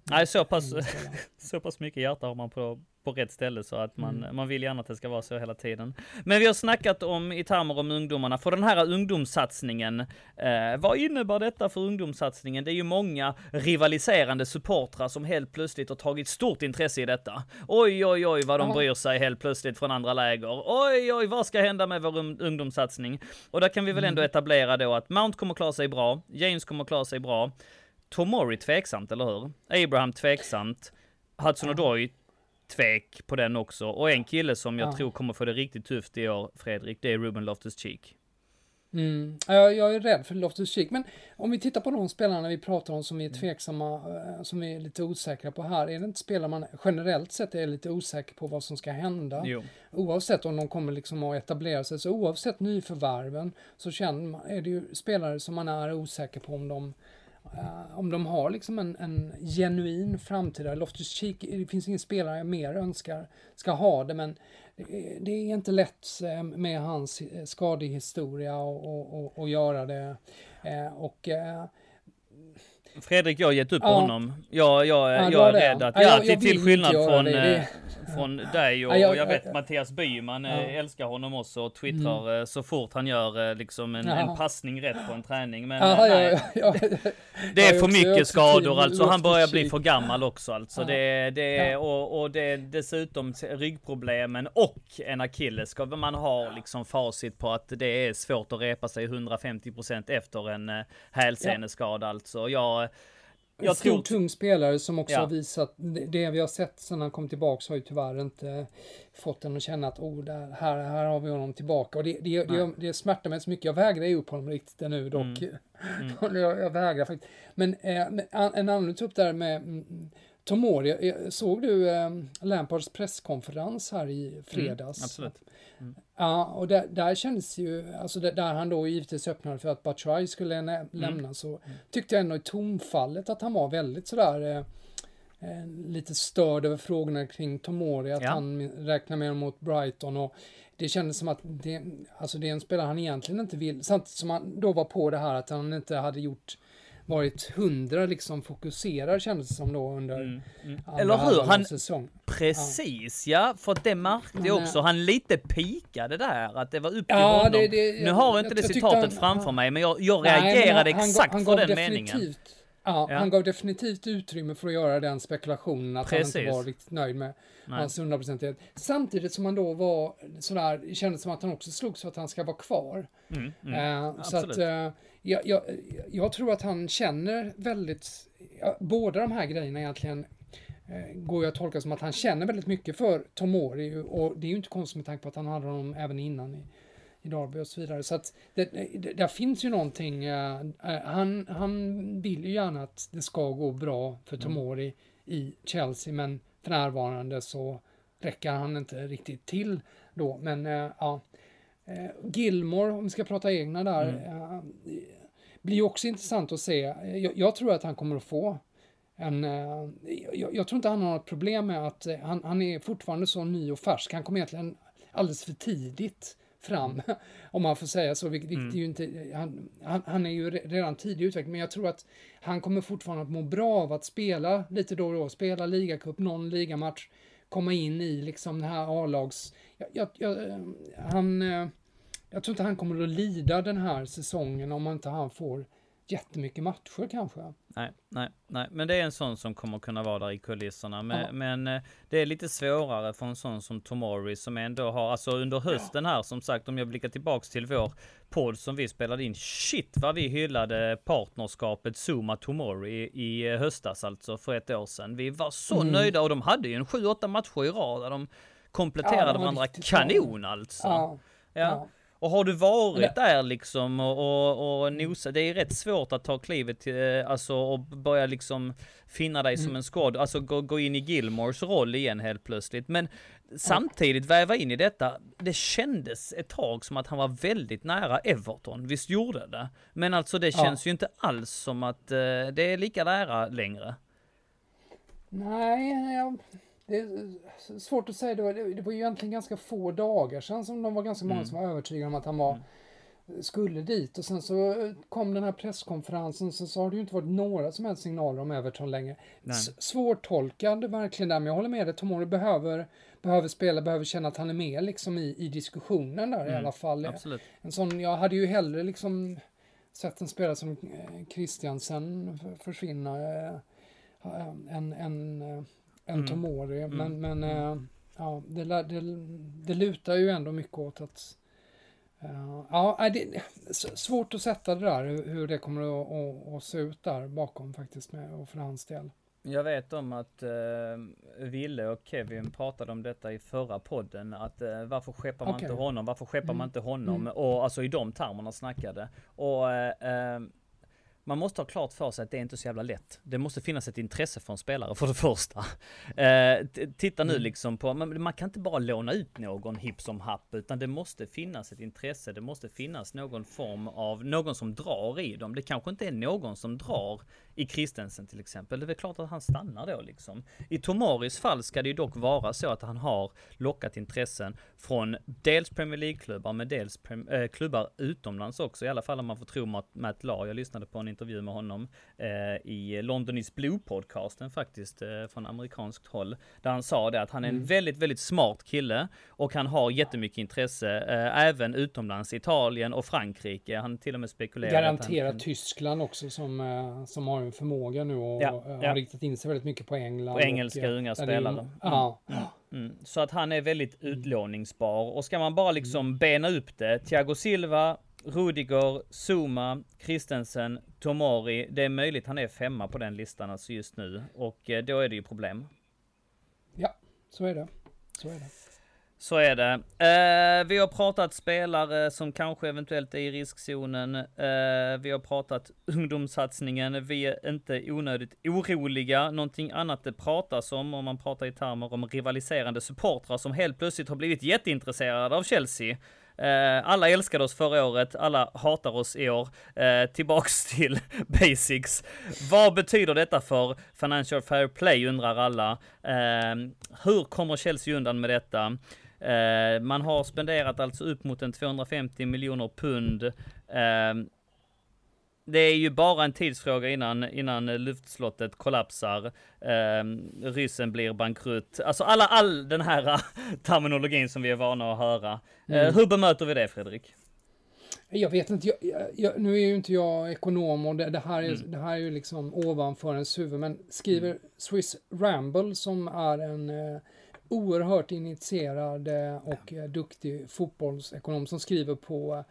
Nej, så pass, så pass mycket hjärta har man på, på rätt ställe så att man, mm. man vill gärna att det ska vara så hela tiden. Men vi har snackat om i termer om ungdomarna, för den här ungdomssatsningen, eh, vad innebär detta för ungdomssatsningen? Det är ju många rivaliserande supportrar som helt plötsligt har tagit stort intresse i detta. Oj, oj, oj, vad de bryr sig helt plötsligt från andra läger. Oj, oj, vad ska hända med vår ungdomssatsning? Och där kan vi väl ändå mm. etablera då att Mount kommer klara sig bra, James kommer klara sig bra. Tomori tveksamt, eller hur? Abraham tveksamt. Hudson Odoi tvek på den också. Och en kille som jag ja. tror kommer få det riktigt tufft i år, Fredrik, det är Ruben Loftus-Cheek. Mm. Jag, jag är rädd för Loftus Cheek. Men om vi tittar på de spelarna vi pratar om som vi är mm. tveksamma, eh, som vi är lite osäkra på här. Är det inte spelare man generellt sett är lite osäker på vad som ska hända? Jo. Oavsett om de kommer liksom att etablera sig. Så oavsett nyförvärven så känner man, är det ju spelare som man är osäker på om de Uh, om de har liksom en, en genuin framtida Loftus Cheek, det finns ingen spelare jag mer önskar ska ha det, men det är inte lätt eh, med hans eh, skadehistoria och, och, och, och göra det. Eh, och Fredrik, jag har gett upp ja. honom. Jag, jag, ja, jag är rädd att, ja, jag, jag till, till skillnad från, det. Det, från dig och, jag, och jag vet Mattias Byman ja. älskar honom också och twittrar mm. så fort han gör liksom en, en, passning rätt på en träning. Men nej, det är för mycket skador alltså. Han börjar bli för gammal också alltså. Det, det, och, och det dessutom ryggproblemen och en akilles. Ska man ha liksom facit på att det är svårt att repa sig 150% efter en hälseneskada alltså. Jag jag stor tror... tung spelare som också ja. har visat, det vi har sett sen han kom tillbaka har ju tyvärr inte fått en att känna att oh, där, här, här har vi honom tillbaka. Och det, det, det, det smärtar mig så mycket. Jag vägrar ju upp honom riktigt nu dock. Mm. Mm. jag, jag, vägrar faktiskt. Men eh, en annan upp där med mm, Tomori, såg du eh, Lampards presskonferens här i fredags? Mm, absolut. Mm. Ja, och där, där kändes ju, alltså där, där han då givetvis öppnade för att Batshuayi skulle mm. lämna, mm. så tyckte jag ändå i tonfallet att han var väldigt sådär eh, eh, lite störd över frågorna kring Tomori, att ja. han räknar med honom mot Brighton och det kändes som att det, alltså det är en spelare han egentligen inte vill, samtidigt som han då var på det här att han inte hade gjort varit hundra liksom fokuserad kändes det som då under mm, mm. Eller hur? Han, säsong. Precis ja. ja, för det märkte jag också. Han lite pikade där, att det var upp till ja, honom. Det, det, nu har jag inte det citatet han, framför mig, men jag, jag reagerade han, exakt han, han för den meningen. Ja, ja, han gav definitivt utrymme för att göra den spekulationen att Precis. han inte var riktigt nöjd med Nej. hans hundraprocentighet. Samtidigt som han då var sådär, det kändes som att han också slogs för att han ska vara kvar. Mm, mm, uh, så att uh, jag, jag, jag, tror att han känner väldigt, ja, båda de här grejerna egentligen uh, går jag att tolka som att han känner väldigt mycket för Tomori och det är ju inte konstigt med tanke på att han hade honom även innan i, i Darby och så vidare. Så att det, det, där finns ju någonting. Uh, han, han vill ju gärna att det ska gå bra för mm. Tomori mm. i Chelsea, men för närvarande så räcker han inte riktigt till då. Men uh, ja, Gilmore, om vi ska prata egna där, mm. blir också intressant att se. Jag, jag, tror att han kommer att få en, jag, jag, tror inte han har något problem med att han, han är fortfarande så ny och färsk. Han kommer egentligen alldeles för tidigt fram, om man får säga så. Vilket, mm. är ju inte, han, han, han, är ju redan tidig utveckling, men jag tror att han kommer fortfarande att må bra av att spela lite då och då, spela ligacup, någon ligamatch, komma in i liksom den här A-lags... Jag, jag, jag, han, eh, jag tror inte han kommer att lida den här säsongen om inte han får jättemycket matcher kanske. Nej, nej, nej, men det är en sån som kommer kunna vara där i kulisserna. Men, ja. men eh, det är lite svårare för en sån som Tomori som ändå har, alltså under hösten här som sagt, om jag blickar tillbaks till vår podd som vi spelade in. Shit vad vi hyllade partnerskapet Zuma Tomori i, i eh, höstas alltså för ett år sedan. Vi var så mm. nöjda och de hade ju en 7-8 matcher i rad där de kompletterade ja, varandra kanon alltså. Ja. ja. Och har du varit där liksom och, och, och nosa, det är rätt svårt att ta klivet till, eh, alltså och börja liksom finna dig mm. som en skåd, alltså gå, gå in i Gilmores roll igen helt plötsligt. Men samtidigt väva in i detta, det kändes ett tag som att han var väldigt nära Everton, visst gjorde det? Men alltså det känns ja. ju inte alls som att uh, det är lika nära längre. Nej, jag det är svårt att säga. Det var, det var ju egentligen ganska få dagar sedan som de var ganska många mm. som var övertygade om att han var, mm. skulle dit. Och sen så kom den här presskonferensen, sen så har det ju inte varit några som helst signaler om Everton längre. Svårtolkad verkligen där, men jag håller med dig. Tomori behöver, behöver spela, behöver känna att han är med liksom i, i diskussionen där mm. i alla fall. Absolut. En sån, jag hade ju hellre liksom sett en spelare som Christiansen försvinna än, än än mm. Tomori. Men, mm. men mm. Äh, ja, det, det, det lutar ju ändå mycket åt att Uh, ja, det är svårt att sätta det där, hur det kommer att, att, att, se ut där bakom faktiskt med, och för hans del. Jag vet om att uh, Ville och Kevin pratade om detta i förra podden. Att uh, varför skeppar man okay. inte honom? Varför skeppar mm. man inte honom? Mm. Och alltså i de termerna snackade. Och uh, man måste ha klart för sig att det är inte så jävla lätt. Det måste finnas ett intresse från spelare för det första. Eh, titta nu mm. liksom på, man, man, kan inte bara låna ut någon hipp som happ, utan det måste finnas ett intresse. Det måste finnas någon form av, någon som drar i dem. Det kanske inte är någon som drar i Kristensen till exempel. Det är väl klart att han stannar då liksom. I Tomaris fall ska det ju dock vara så att han har lockat intressen från dels Premier League-klubbar, men dels äh, klubbar utomlands också. I alla fall om man får tro Matt, Matt Lahr. Jag lyssnade på en intervju med honom eh, i London is Blue-podcasten faktiskt, eh, från amerikanskt håll. Där han sa det att han är en mm. väldigt, väldigt smart kille och han har jättemycket intresse, eh, även utomlands, Italien och Frankrike. Han till och med spekulerar Garanterat han, Tyskland också som, eh, som har en förmåga nu och ja, har ja. riktat in sig väldigt mycket på England. På engelska och, unga spelare. Mm. Ja. Mm. Så att han är väldigt mm. utlåningsbar. Och ska man bara liksom mm. bena upp det. Thiago Silva, Rudiger, Zuma, Christensen, Tomori. Det är möjligt han är femma på den listan alltså just nu. Och eh, då är det ju problem. Ja, så är det. Så är det. Så är det. Eh, vi har pratat spelare som kanske eventuellt är i riskzonen. Eh, vi har pratat ungdomssatsningen. Vi är inte onödigt oroliga. Någonting annat det pratas om, om man pratar i termer om rivaliserande supportrar som helt plötsligt har blivit jätteintresserade av Chelsea. Eh, alla älskade oss förra året, alla hatar oss i år. Eh, tillbaks till basics. Vad betyder detta för Financial Fair Play undrar alla. Eh, hur kommer Chelsea undan med detta? Eh, man har spenderat alltså upp mot en 250 miljoner pund. Eh, det är ju bara en tidsfråga innan, innan luftslottet kollapsar. Eh, ryssen blir bankrutt. Alltså alla, all den här terminologin som vi är vana att höra. Eh, mm. hur bemöter vi det Fredrik? Jag vet inte, jag, jag, nu är ju inte jag ekonom och det, det här, är, mm. det här är ju liksom ovanför ens huvud, men skriver mm. Swiss Ramble som är en eh, oerhört initierad eh, och ja. Eh, duktig fotbollsekonom som skriver på,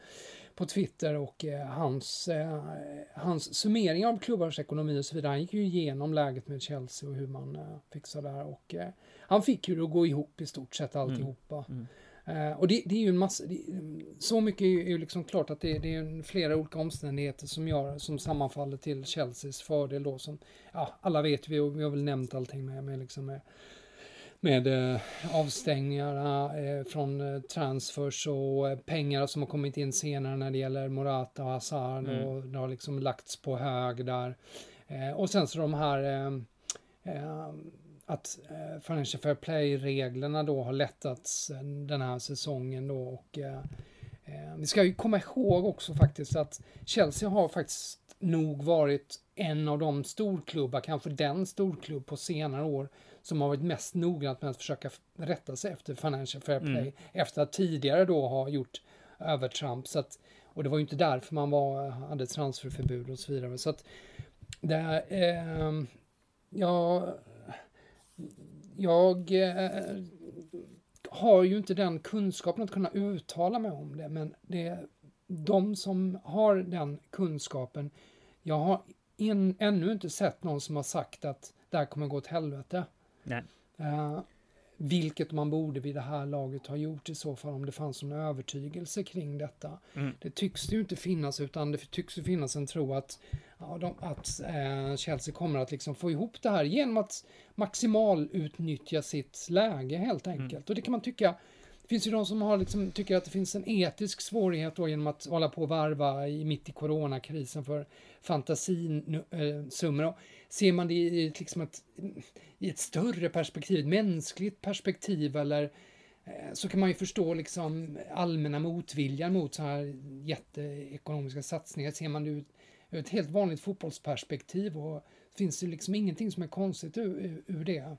på Twitter och eh, hans, hans summering av klubbars ekonomi och så vidare. Han gick ju igenom läget med Chelsea och hur man fixar det här och han fick ju det att gå ihop i stort sett alltihopa. Mm. Mm. Uh, och det, det, är ju en massa, det, så mycket är ju liksom klart att det, det, är flera olika omständigheter som gör, som sammanfaller till Chelseas fördel då som, ja, alla vet vi och vi har väl nämnt allting med, med liksom med med eh, avstängningarna eh, från eh, transfers och pengar som har kommit in senare när det gäller Morata och Hazard mm. och det har liksom lagts på hög där. Och sen så de här att Financial Fair Play-reglerna då har lättats den här säsongen då och vi ska ju komma ihåg också faktiskt att Chelsea har faktiskt nog varit en av de storklubbar, kanske den storklubb på senare år som har varit mest noggrant med att försöka rätta sig efter Financial Fair Play mm. efter att tidigare då ha gjort övertramp. Så att, och det var ju inte därför man var, hade transferförbud och så vidare. Så att det, eh, ja, jag eh, har ju inte den kunskapen att kunna uttala mig om det, men det de som har den kunskapen, jag har in, ännu inte sett någon som har sagt att det här kommer gå åt helvete. Nej. Uh, vilket man borde vid det här laget ha gjort i så fall om det fanns någon övertygelse kring detta. Mm. Det tycks det ju inte finnas utan det tycks ju finnas en tro att, ja, de, att eh, Chelsea kommer att liksom få ihop det här genom att maximal utnyttja sitt läge helt enkelt. Mm. Och det kan man tycka finns ju de som har liksom, tycker att det finns en etisk svårighet då genom att hålla på och varva i, mitt i coronakrisen för fantasisummor. Eh, äh, ser man det i, liksom ett, i ett större perspektiv, ett mänskligt perspektiv eller äh, så kan man ju förstå liksom allmänna motviljan mot så här jätteekonomiska satsningar. Ser man det ur, ur ett helt vanligt fotbollsperspektiv och finns det liksom ingenting som är konstigt ur, ur det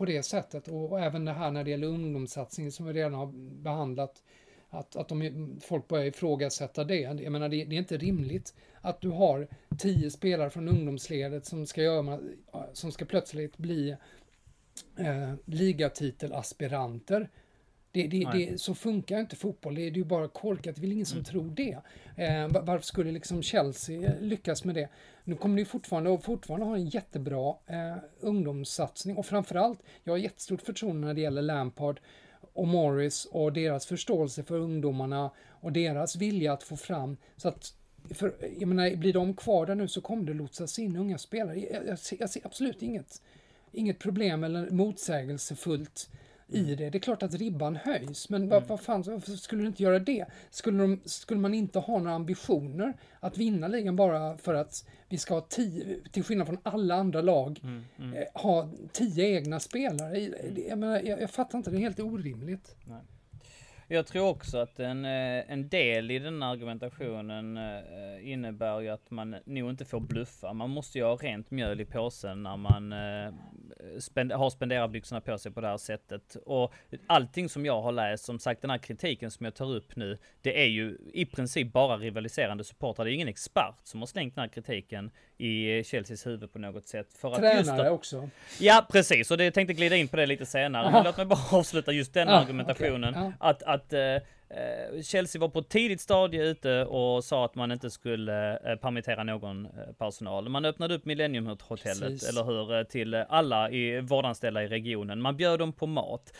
på det sättet. Och, och, även det här när det gäller ungdomssatsningen som vi redan har behandlat. Att, att de, folk börjar ifrågasätta det. Jag menar, det, det är inte rimligt att du har tio spelare från ungdomsledet som ska, göra, som ska plötsligt bli eh, ligatitelaspiranter det, det, det, så funkar inte fotboll, det är ju bara korkat, det är väl ingen som mm. tror det. Eh, varför skulle liksom Chelsea lyckas med det? Nu kommer det fortfarande och fortfarande ha en jättebra eh, ungdomssatsning och framförallt, jag har jättestort förtroende när det gäller Lampard och Morris och deras förståelse för ungdomarna och deras vilja att få fram så att för, jag menar, blir de kvar där nu så kommer det lotsas in unga spelare. Jag, jag, jag ser absolut inget, inget problem eller motsägelsefullt i mm. det. Det är klart att ribban höjs, men mm. vad, vad fan, varför skulle du inte göra det? Skulle, de, skulle man inte ha några ambitioner att vinna ligan bara för att vi ska ha tio, till skillnad från alla andra lag, mm. Mm. Eh, ha tio egna spelare? Mm. Jag, menar, jag, jag fattar inte, det är helt orimligt. Nej. Jag tror också att en, eh, en del i den argumentationen eh, innebär ju att man nog inte får bluffa. Man måste ju ha rent mjöl i påsen när man eh, spend har spenderarbyxorna på sig på det här sättet. Och allting som jag har läst, som sagt den här kritiken som jag tar upp nu, det är ju i princip bara rivaliserande supportrar. Det är ingen expert som har slängt den här kritiken i Chelseas huvud på något sätt. För Tränare att också. Ja, precis. Och det, jag tänkte glida in på det lite senare. Men låt mig bara avsluta just den ah, argumentationen. Okay. Ah. Att, att uh, Chelsea var på ett tidigt stadie ute och sa att man inte skulle uh, permittera någon uh, personal. Man öppnade upp Millenniumhotellet, eller hur, till alla i vårdanställda i regionen. Man bjöd dem på mat.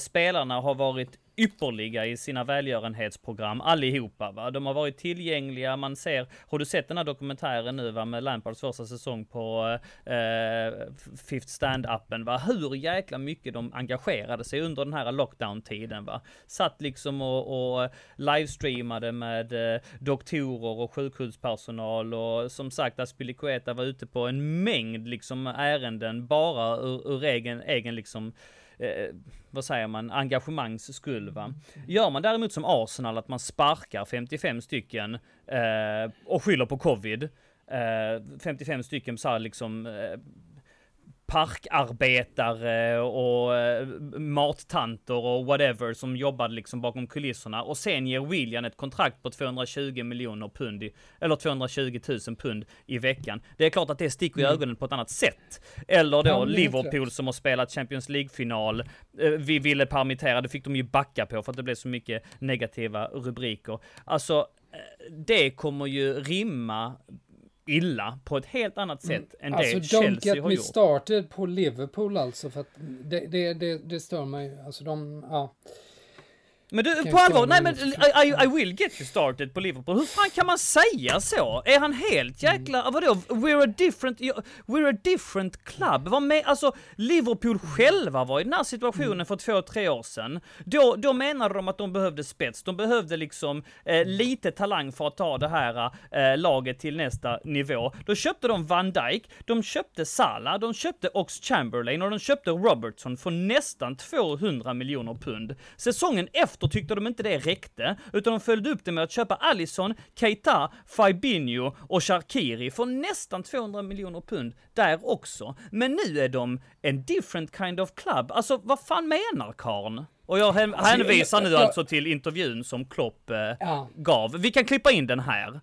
Spelarna har varit ypperliga i sina välgörenhetsprogram allihopa. Va? De har varit tillgängliga. Man ser, har du sett den här dokumentären nu va, med Lampards första säsong på eh, eh, Fifth Stand-appen? Va? Hur jäkla mycket de engagerade sig under den här lockdown-tiden. Va? Satt liksom och, och livestreamade med eh, doktorer och sjukhuspersonal och som sagt Aspilicueta var ute på en mängd liksom ärenden bara ur, ur egen, egen liksom eh, vad säger man, engagemangs skull va. Gör man däremot som Arsenal, att man sparkar 55 stycken eh, och skyller på covid, eh, 55 stycken så här liksom eh, parkarbetare och eh, mattanter och whatever som jobbade liksom bakom kulisserna och sen ger William ett kontrakt på 220 miljoner pund, i, eller 220 000 pund i veckan. Det är klart att det sticker i mm. ögonen på ett annat sätt. Eller då Liverpool som har spelat Champions League-final. Eh, vi ville permittera, det fick de ju backa på för att det blev så mycket negativa rubriker. Alltså, eh, det kommer ju rimma illa på ett helt annat mm. sätt mm. än alltså, det Chelsea har gjort. Alltså don't get me started på Liverpool alltså, för att det, det, det, det stör mig. Alltså de, ja. Men du, på allvar, nej men I, I, will get you started på Liverpool. Hur fan kan man säga så? Är han helt jäkla, mm. vadå, we're a different, we're a different club? Vad med, alltså Liverpool själva var i den här situationen mm. för två, tre år sedan. Då, då menade de att de behövde spets, de behövde liksom eh, lite talang för att ta det här eh, laget till nästa nivå. Då köpte de Van Dijk, de köpte Salah, de köpte Ox Chamberlain och de köpte Robertson för nästan 200 miljoner pund. Säsongen efter efter tyckte de inte det räckte, utan de följde upp det med att köpa Allison, Keita, Fabinho och Sharkiri för nästan 200 miljoner pund där också. Men nu är de en different kind of club. Alltså, vad fan menar karln? Och jag alltså, hänvisar nu alltså till intervjun som Klopp eh, ja. gav. Vi kan klippa in den här.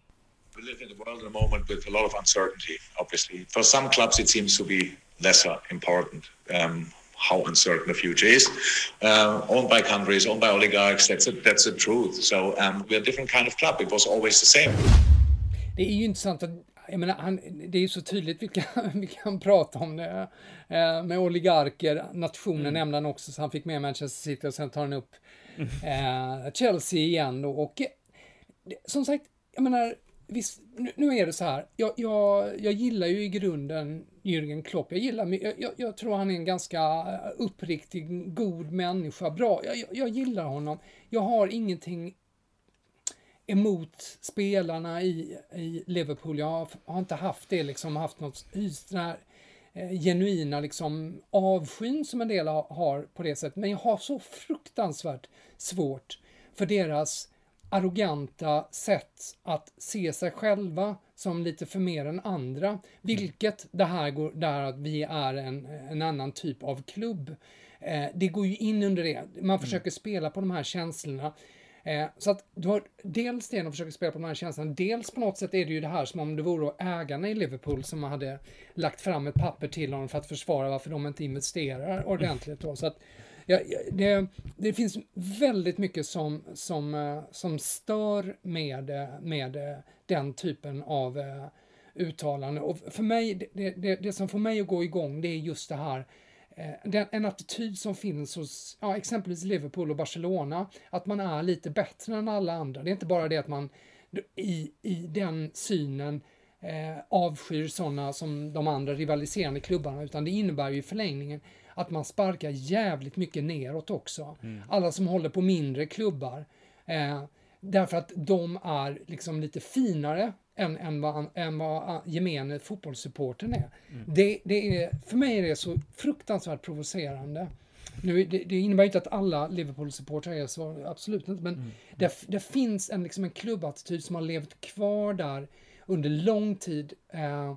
We live in a world at the moment with a lot of uncertainty, obviously. For some clubs it seems to be lesser important. Um, how uncertain the future is. Uh, owned by countries, owned by oligarchs, that's a, that's the truth. So um, we're a different kind of club. It was always the same. Det är ju intressant att jag menar, han, det är ju så tydligt vi kan, vi kan prata om det eh, med oligarker, nationen mm. nämnde han också, så han fick med Manchester City och sen tar han upp eh, Chelsea igen då. Och som sagt, jag menar, visst, nu, nu, är det så här, jag, jag, jag gillar ju i grunden Jürgen Klopp. Jag gillar, jag, jag, jag tror han är en ganska eh, uppriktig, god människa, bra. Jag, jag, gillar honom. Jag har ingenting emot spelarna i, i Liverpool. Jag har, har inte haft det, liksom haft något, den här eh, genuina liksom avskyn som en del har, har på det sättet. Men jag har så fruktansvärt svårt för deras arroganta sätt att se sig själva som lite för mer än andra. Vilket det här går, där att vi är en, en annan typ av klubb. Eh, det går ju in under det. Man mm. försöker spela på de här känslorna. Eh, så att du har dels det de försöker spela på de här känslorna, dels på något sätt är det ju det här som om det vore ägarna i Liverpool som hade lagt fram ett papper till honom för att försvara varför de inte investerar ordentligt då. Så att ja, det, det finns väldigt mycket som, som, eh, som stör med, med den typen av uttalande. Och för mig, det, det, det som får mig att gå igång, det är just det här den, en attityd som finns hos ja, exempelvis Liverpool och Barcelona, att man är lite bättre än alla andra. Det är inte bara det att man i, i den synen eh, avskyr sådana som de andra rivaliserande klubbarna, utan det innebär ju i förlängningen att man sparkar jävligt mycket neråt också. Mm. Alla som håller på mindre klubbar. Eh, därför att de är liksom lite finare än, än, vad, än vad gemene fotbollssupporten är. Mm. Det, det är. För mig är det så fruktansvärt provocerande. Nu, det, det innebär inte att alla Liverpool-supportrar är så, absolut inte, men mm. det, det, finns en, liksom en klubbattityd som har levt kvar där under lång tid eh,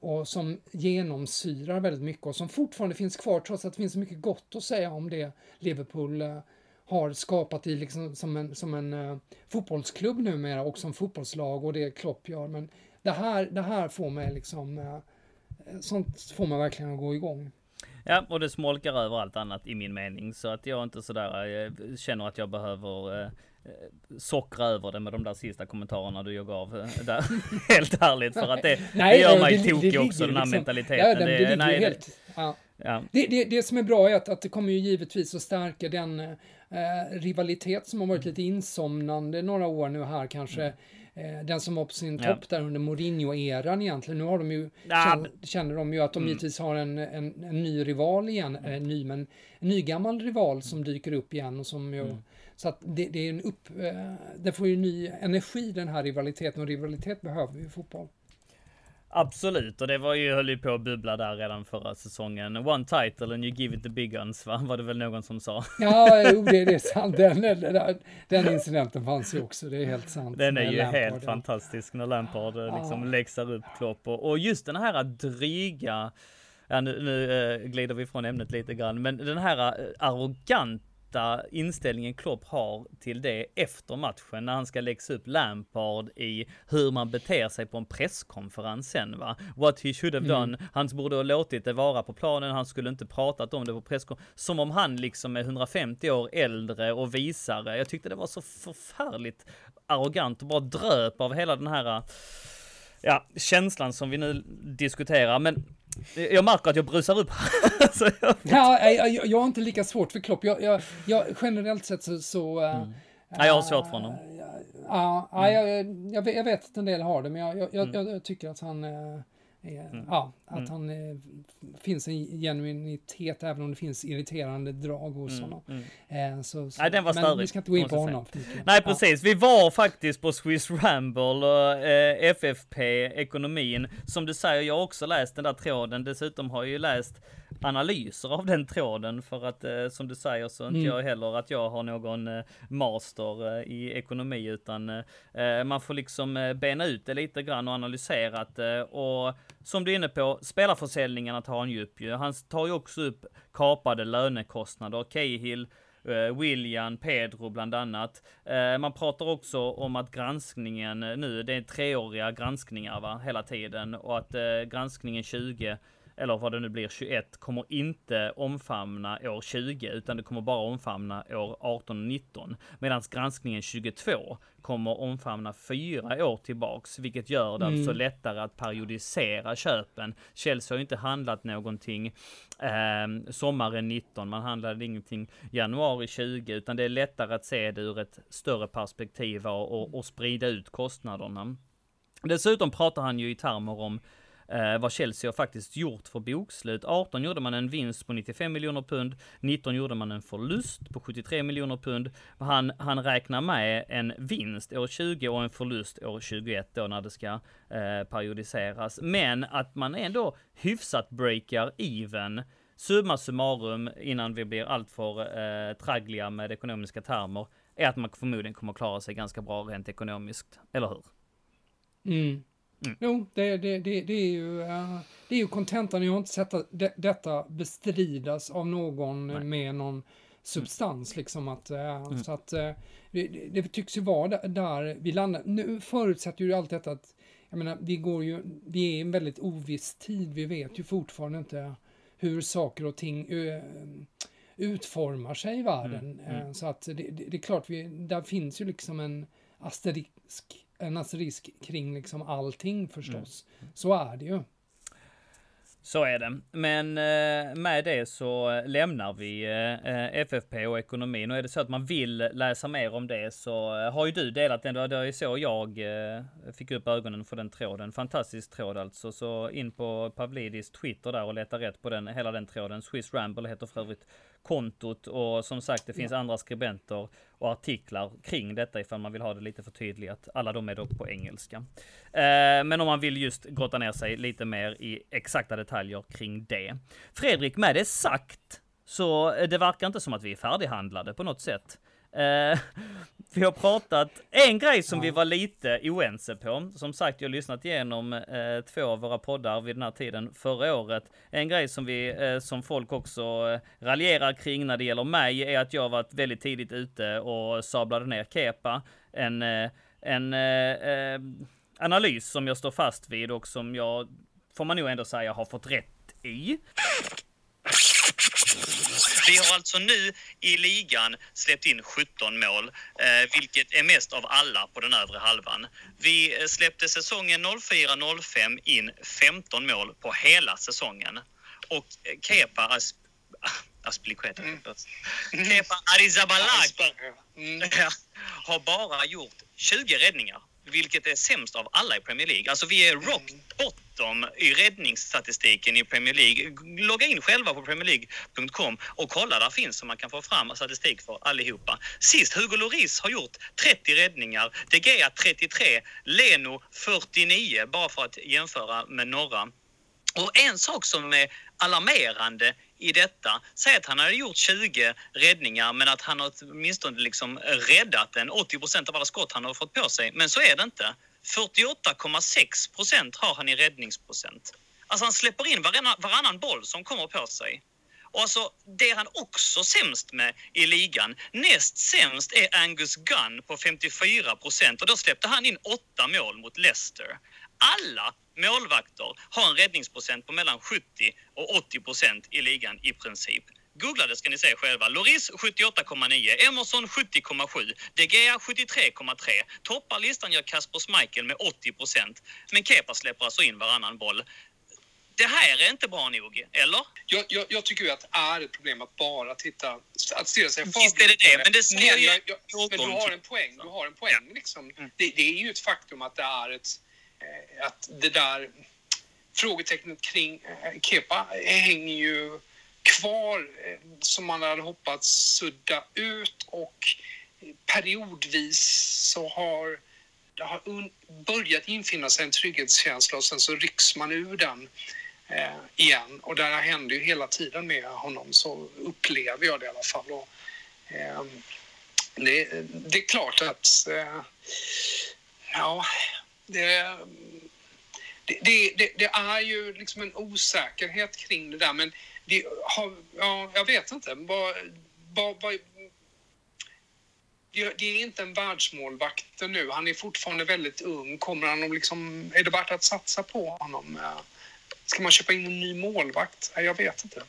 och som genomsyrar väldigt mycket och som fortfarande finns kvar trots att det finns så mycket gott att säga om det Liverpool eh, har skapat i liksom som en, som en uh, fotbollsklubb numera och som fotbollslag och det Klopp gör. Men det här, det här får mig liksom, uh, sånt får mig verkligen att gå igång. Ja, och det smolkar över allt annat i min mening så att jag inte sådär jag känner att jag behöver Eh, sockra över det med de där sista kommentarerna du gav där. helt ärligt för att det, nej, det gör mig det, tokig också den här liksom, mentaliteten. Ja, det, det, nej, helt, ja. Ja. Det, det, det som är bra är att, att det kommer ju givetvis att stärka den eh, rivalitet som har varit lite insomnande några år nu här kanske. Mm. Eh, den som var på sin topp där under Mourinho-eran egentligen. Nu har de ju, ja. känner, känner de ju att de mm. givetvis har en, en, en ny rival igen, mm. eh, ny men en ny gammal rival som dyker upp igen och som ju mm så att det, det, är en upp, eh, det får ju ny energi den här rivaliteten och rivalitet behöver vi i fotboll. Absolut, och det var ju, höll ju på att bubbla där redan förra säsongen. One title and you give it the big guns, va? Var det väl någon som sa? Ja, jo, det, det är sant. Den, den, den incidenten fanns ju också, det är helt sant. Den är ju Lampard, helt fantastisk när Lampard ja. liksom läxar upp Klopp. Och, och just den här dryga, ja nu, nu äh, glider vi från ämnet lite grann, men den här äh, arroganta rätta inställningen Klopp har till det efter matchen när han ska läxa upp Lampard i hur man beter sig på en presskonferens sen va. What he should have done. Mm. Han borde ha låtit det vara på planen. Han skulle inte pratat om det på presskonferensen. Som om han liksom är 150 år äldre och visare. Jag tyckte det var så förfärligt arrogant och bara dröp av hela den här ja, känslan som vi nu diskuterar. Men jag märker att jag brusar upp. jag... Ja, jag, jag har inte lika svårt för Klopp. Jag, jag, jag generellt sett så... så mm. ja, jag har svårt för honom. Ja, ja, mm. jag, jag, vet att en del har det, men jag, jag, mm. jag tycker att han... Mm. Ja, att mm. han eh, finns en genuinitet även om det finns irriterande drag hos mm. honom. Mm. Eh, så, så, Nej, den var men vi ska inte gå in på honom. Nej, precis. Ja. Vi var faktiskt på Swiss Ramble och eh, FFP, ekonomin. Som du säger, jag har också läst den där tråden. Dessutom har jag ju läst analyser av den tråden för att eh, som du säger så inte mm. jag heller att jag har någon eh, master eh, i ekonomi utan eh, man får liksom eh, bena ut det lite grann och analysera det och som du är inne på spelarförsäljningarna tar han ju upp ju. Han tar ju också upp kapade lönekostnader. Cahill William, Pedro bland annat. Man pratar också om att granskningen nu, det är treåriga granskningar va, hela tiden och att granskningen 20 eller vad det nu blir, 21, kommer inte omfamna år 20, utan det kommer bara omfamna år 18 och 19. Medan granskningen 22 kommer omfamna fyra år tillbaks, vilket gör det alltså mm. alltså lättare att periodisera köpen. Chelsea har inte handlat någonting eh, sommaren 19, man handlade ingenting januari 20, utan det är lättare att se det ur ett större perspektiv och, och, och sprida ut kostnaderna. Dessutom pratar han ju i termer om eh, vad Chelsea har faktiskt gjort för bokslut. 18 gjorde man en vinst på 95 miljoner pund, 19 gjorde man en förlust på 73 miljoner pund. Han, han räknar med en vinst år 20 och en förlust år 21 då när det ska eh, periodiseras. Men att man ändå hyfsat breakar even Summa summarum, innan vi blir alltför eh, traggliga med ekonomiska termer, är att man förmodligen kommer klara sig ganska bra rent ekonomiskt, eller hur? Mm. Mm. Jo, det, det, det, det, är ju uh, det är ju kontentan. Jag har inte sett det, detta bestridas av någon Nej. med någon substans liksom att, uh, mm. så att uh, det, det, tycks ju vara där, där vi landar. Nu förutsätter ju allt detta att, jag menar, vi går ju, vi är i en väldigt oviss tid. Vi vet ju fortfarande inte hur saker och ting utformar sig i världen. Mm, mm. Så att det, det, det, är klart, vi, där finns ju liksom en asterisk, asterisk kring liksom allting förstås. Mm. Så är det ju. Så är det. Men eh, med det så lämnar vi eh, FFP och ekonomin. Och är det så att man vill läsa mer om det så eh, har ju du delat den. Det var ju så jag fick upp ögonen för den tråden. Fantastisk tråd alltså. Så in på Pavlidis Twitter där och leta rätt på den, hela den tråden. Swiss Ramble heter för övrigt kontot och som sagt det finns andra skribenter och artiklar kring detta ifall man vill ha det lite förtydligat. Alla de är dock på engelska. Eh, men om man vill just grotta ner sig lite mer i exakta detaljer kring det. Fredrik, med det sagt så det verkar inte som att vi är färdighandlade på något sätt. Eh, vi har pratat, en grej som vi var lite oense på, som sagt jag har lyssnat igenom eh, två av våra poddar vid den här tiden förra året. En grej som vi, eh, som folk också eh, raljerar kring när det gäller mig, är att jag varit väldigt tidigt ute och sablade ner Kepa. En, eh, en eh, analys som jag står fast vid och som jag, får man nog ändå säga, har fått rätt i. Vi har alltså nu i ligan släppt in 17 mål, eh, vilket är mest av alla på den övre halvan. Vi eh, släppte säsongen 04-05 in 15 mål på hela säsongen. Och eh, Kepa As Aspilicueta. Mm. Kepa Arrizabalaga mm. har bara gjort 20 räddningar vilket är sämst av alla i Premier League. Alltså vi är rock bottom i räddningsstatistiken i Premier League. Logga in själva på premierleague.com och kolla, där finns så man kan få fram statistik för allihopa. Sist, Hugo Lloris har gjort 30 räddningar, De Gea 33, Leno 49, bara för att jämföra med några. Och en sak som är alarmerande i detta. Säg att han hade gjort 20 räddningar men att han har åtminstone liksom räddat en 80 procent av alla skott han har fått på sig. Men så är det inte. 48,6 procent har han i räddningsprocent. Alltså han släpper in varannan, varannan boll som kommer på sig. Och alltså, det är han också sämst med i ligan. Näst sämst är Angus Gunn på 54 procent och då släppte han in åtta mål mot Leicester. Alla målvakter har en räddningsprocent på mellan 70 och 80 procent i ligan i princip. Googla det ska ni se själva. Loris 78,9, Emerson 70,7, De Gea 73,3. Toppar listan gör Kasper Schmeichel med 80 procent. Men Kepa släpper alltså in varannan boll. Det här är inte bra nog, eller? Jag, jag, jag tycker ju att det är ett problem att bara titta, att stirra sig Visst är det det, men det ser ju... Men du har en poäng, du har en poäng liksom. Mm. Det, det är ju ett faktum att det är ett Eh, att det där frågetecknet kring eh, Kepa hänger ju kvar eh, som man hade hoppats sudda ut och periodvis så har det har börjat infinna sig en trygghetskänsla och sen så rycks man ur den eh, igen. Och det här händer ju hela tiden med honom, så upplever jag det i alla fall. Och, eh, det, det, är klart att eh, ja, det, det, det, det, är ju liksom en osäkerhet kring det där, men det har, ja, jag vet inte. Bara, bara, bara, det är inte en världsmålvakt nu. Han är fortfarande väldigt ung. Kommer han liksom, är det värt att satsa på honom? Eh, ska man köpa in en ny målvakt? Jag vet inte.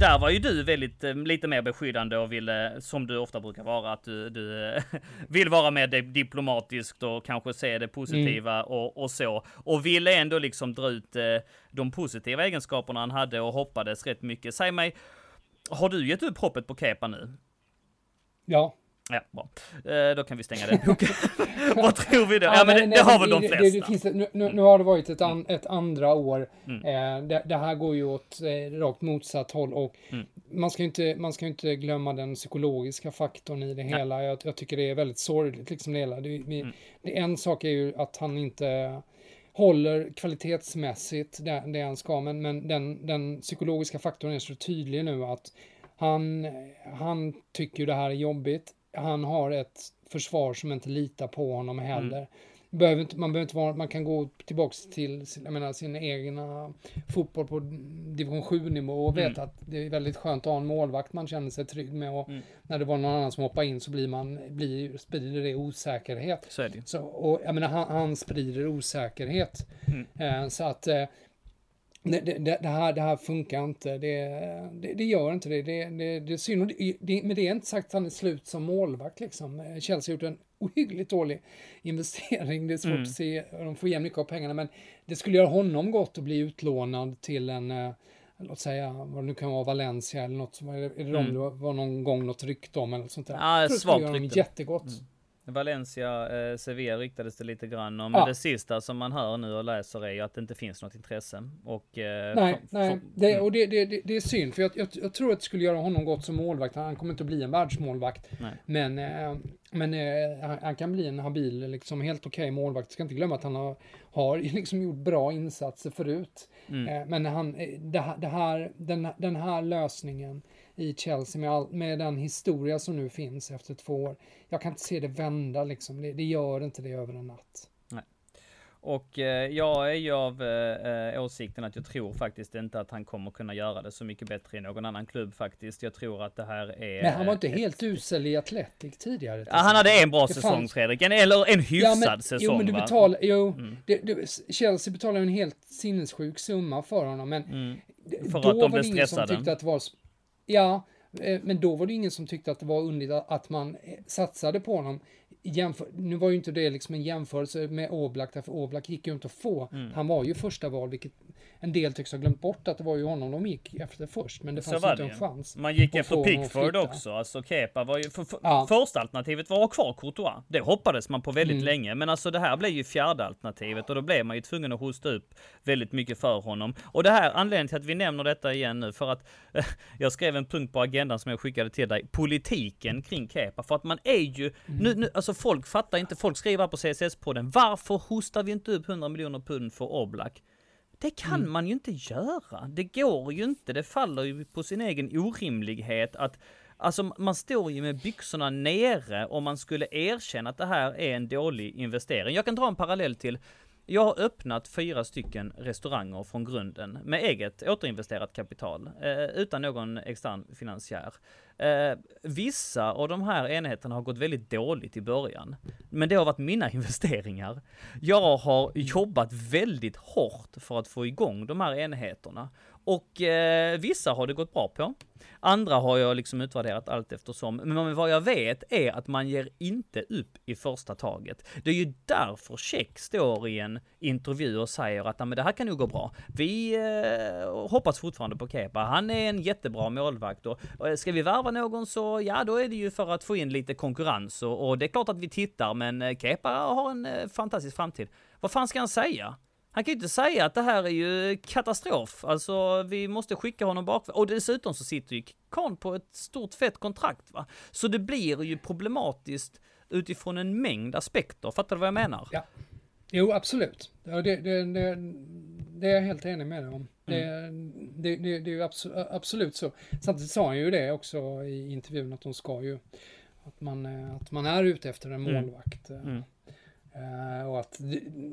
Där var ju du väldigt eh, lite mer beskyddande och ville, som du ofta brukar vara, att du, du eh, vill vara mer diplomatiskt och kanske se det positiva mm. och, och, så. Och ville ändå liksom dra ut eh, de positiva egenskaperna han hade och hoppades rätt mycket. Säg mig, har du gett upp hoppet på Kepa nu? Ja, Ja, bra. Eh, då kan vi stänga den boken. Vad tror vi då? Ja, ja men det, nej, det har väl de flesta. Det, det finns, nu, nu, har det varit ett, an, ett andra år. Mm. Eh, det, det, här går ju åt eh, rakt motsatt håll och mm. man, ska inte, man ska inte glömma den psykologiska faktorn i det nej. hela. Jag, jag, tycker det är väldigt sorgligt liksom det hela. Det, vi, mm. det, en sak är ju att han inte håller kvalitetsmässigt det, det han ska, men, men den, den psykologiska faktorn är så tydlig nu att han, han tycker det här är jobbigt han har ett försvar som inte litar på honom heller. Mm. Behöver inte, man behöver inte vara, man kan gå tillbaks till jag menar, sin egna fotboll på division 7 nivå och veta mm. att det är väldigt skönt att ha en målvakt man känner sig trygg med och mm. när det var någon annan som hoppar in så blir man, blir, sprider det osäkerhet. Så är det. Så, och jag menar han, han sprider osäkerhet. Mm. Eh, så att eh, det, det, det, här, det här funkar inte. Det, det, det gör inte det. Det, det, det är synd. Men det är inte sagt att han är slut som målvakt. Liksom. Chelsea har gjort en ohyggligt dålig investering. Det är svårt mm. att se. De får igen mycket av pengarna. Men det skulle göra honom gott att bli utlånad till en eh, låt säga, vad det nu kan vara, Valencia eller något. Är det mm. de det var någon gång något rykte om eller sånt där? Ja, svagt rykte. Jättegott. Mm. Valencia, eh, Sevilla ryktades det lite grann om. Men ja. det sista som man hör nu och läser är ju att det inte finns något intresse. Och, eh, nej, nej. Det, mm. och det, det, det, är synd. För jag, jag, jag, tror att det skulle göra honom gott som målvakt. Han kommer inte att bli en världsmålvakt. Nej. Men, eh, men eh, han, han, kan bli en habil, liksom helt okej okay målvakt. Ska inte glömma att han har, har liksom gjort bra insatser förut. Mm. Eh, men han, eh, det här, den, den här lösningen i Chelsea med, all, med den historia som nu finns efter två år. Jag kan inte se det vända liksom. Det, det gör inte det över en natt. Nej. Och eh, jag är ju av eh, eh, åsikten att jag tror faktiskt inte att han kommer kunna göra det så mycket bättre i någon annan klubb faktiskt. Jag tror att det här är... Men han var inte ett... helt usel i Atletic tidigare. Ja, han hade en bra det säsong fanns... Fredrik, en, eller en hyfsad ja, men, säsong. Jo, men du betalar, jo, mm. det, det, Chelsea betalar en helt sinnessjuk summa för honom, men mm. För då att de blev stressade. Som tyckte att det var Ja, eh, men då var det ingen som tyckte att det var underligt att man eh, satsade på honom. Jämför, nu var ju inte det liksom en jämförelse med Oblak, därför Oblak gick ju inte att få. Mm. Han var ju första val, vilket en del tycks ha glömt bort att det var ju honom de gick efter först, men det fanns inte en chans. Man gick efter Pickford också, alltså Kepa var ju, för, för, ja. första alternativet var att ha kvar Courtois. Det hoppades man på väldigt mm. länge, men alltså det här blev ju fjärde alternativet och då blev man ju tvungen att hosta upp väldigt mycket för honom. Och det här, anledningen till att vi nämner detta igen nu, för att jag skrev en punkt på agendan som jag skickade till dig, politiken kring Kepa, för att man är ju, mm. nu, nu, alltså folk fattar inte, folk skriver på CSS-podden, varför hostar vi inte upp 100 miljoner pund för Oblak? Det kan mm. man ju inte göra. Det går ju inte. Det faller ju på sin egen orimlighet att Alltså man står ju med byxorna nere om man skulle erkänna att det här är en dålig investering. Jag kan dra en parallell till jag har öppnat fyra stycken restauranger från grunden med eget återinvesterat kapital eh, utan någon extern finansiär. Eh, vissa av de här enheterna har gått väldigt dåligt i början, men det har varit mina investeringar. Jag har jobbat väldigt hårt för att få igång de här enheterna och eh, vissa har det gått bra på. Andra har jag liksom utvärderat allt eftersom. Men vad jag vet är att man ger inte upp i första taget. Det är ju därför Check står i en intervju och säger att men det här kan nog gå bra. Vi eh, hoppas fortfarande på Kepa. Han är en jättebra målvakt och, eh, ska vi värva någon så ja, då är det ju för att få in lite konkurrens och, och det är klart att vi tittar, men eh, Kepa har en eh, fantastisk framtid. Vad fan ska han säga? Han kan ju inte säga att det här är ju katastrof. Alltså, vi måste skicka honom bak. Och dessutom så sitter ju Kahn på ett stort fett kontrakt va. Så det blir ju problematiskt utifrån en mängd aspekter. Fattar du vad jag menar? Ja. Jo, absolut. Ja, det, det, det, det är jag helt enig med dig om. Mm. Det, det, det, är ju absolut, absolut så. Samtidigt sa han ju det också i intervjun att de ska ju att man, att man är ute efter en mm. målvakt. Mm. Uh, och att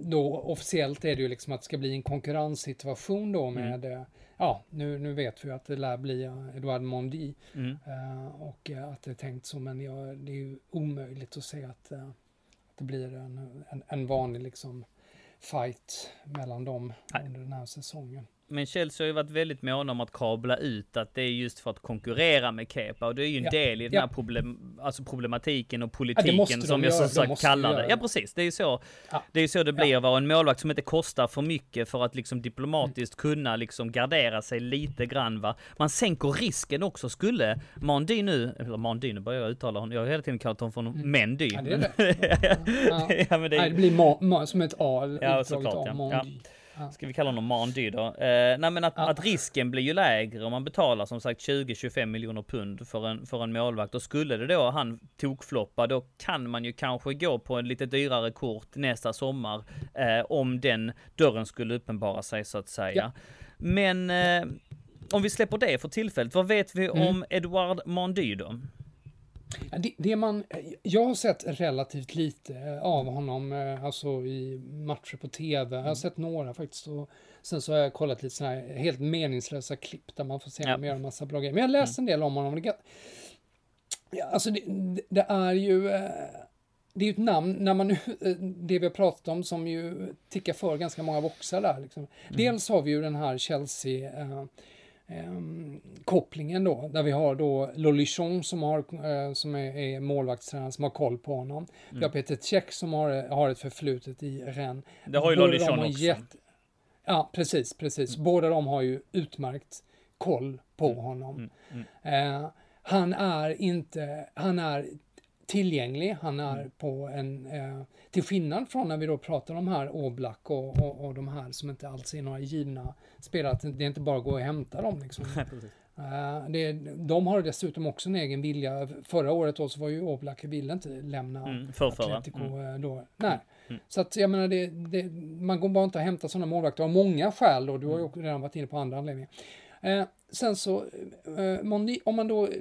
då officiellt är det ju liksom att det ska bli en konkurrenssituation då mm. med, mm. ja, nu, nu vet vi att det lär bli Edouard Mondi. Mm. Uh, och att det är tänkt så, men ja, det är ju omöjligt att se att, att det blir en, en, en vanlig liksom fight mellan dem Nej. under den här säsongen. Men Chelsea har ju varit väldigt måna om att kabla ut att det är just för att konkurrera med Kepa och det är ju en ja. del i den här problem, alltså problematiken och politiken ja, som jag som sagt kallar det. Ja precis, det är ju så det är så det blir att vara en målvakt som inte kostar för mycket för att liksom diplomatiskt mm. kunna liksom gardera sig lite grann va. Man sänker risken också. Skulle Mandy nu, eller Mandy nu börjar jag uttala honom, jag har hela tiden kallat honom för mm. Mendy. Ja, det är det. ja, men det, Nej, det blir ma, ma, som ett A, ja, såklart, ja. Ska vi kalla honom Mandy då? Eh, nej men att, ja. att, risken blir ju lägre om man betalar som sagt 20-25 miljoner pund för en, för en målvakt. Och skulle det då han tokfloppa, då kan man ju kanske gå på en lite dyrare kort nästa sommar. Eh, om den dörren skulle uppenbara sig så att säga. Ja. Men eh, om vi släpper det för tillfället, vad vet vi mm. om Edouard Mandy då? Det, det, man, jag har sett relativt lite av honom, eh, alltså i matcher på tv. Jag har mm. sett några faktiskt. Och sen så har jag kollat lite sådana här helt meningslösa klipp där man får se honom göra en massa bra grejer. Men jag har läst mm. en del om honom. Det, alltså det, det är ju... Eh, det är ju ett namn, när man nu, det vi har pratat om som ju tickar för ganska många boxar där. Liksom. Dels har vi ju den här Chelsea eh, eh, kopplingen då, där vi har då Lolichon som, har, eh, som är, är målvaktstränare som har koll på honom. Vi har Peter Cech som har, har ett förflutet i Rennes. Det har ju Lolichon också. jätte- Ja, precis, precis. Båda de har ju utmärkt koll på honom. Eh, han är inte, han är tillgänglig, han är på en, eh, till skillnad från när vi då pratar om här Oblak och, och, och de här som inte alls är några givna spelare, det är inte bara att gå och hämta dem liksom. Eh, det, de har dessutom också en egen vilja. Förra året då så var ju Oblak ville inte lämna Mm. Atletico eh, då. Nej. Så att jag menar, det, det, man går bara inte att hämta sådana målvakter av många skäl då. Du har ju också redan varit inne på andra anledningar. Eh, sen så, eh, Mondi- om man då eh,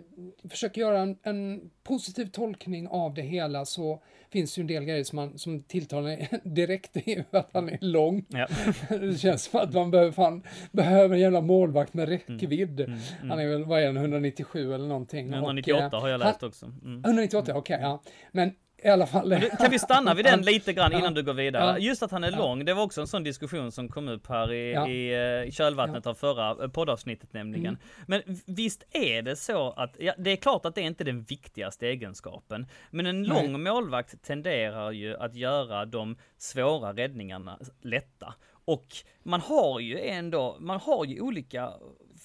försöker göra en, en positiv tolkning av det hela så finns det ju en del grejer som, man, som tilltalar direkt. Är att han är lång. Ja. Det känns som att man behöver, fan, behöver en jävla målvakt med Mm. räckvidd. Han är väl, vad är han, 197 eller någonting. Och, 198 eh, har jag han- läst också. Mm. 198, okej, ja. Men i alla fall. Kan vi stanna vid den lite grann innan Ja. du går vidare? Ja. Just att han är Ja. lång, det var också en sån diskussion som kom upp här i, i, eh, i kölvattnet av förra eh, poddavsnittet nämligen. Mm. Men visst är det så att, det är klart att det är inte den viktigaste egenskapen, men en Nej. lång målvakt tenderar ju att göra de svåra räddningarna lätta. Och man har ju ändå, man har ju olika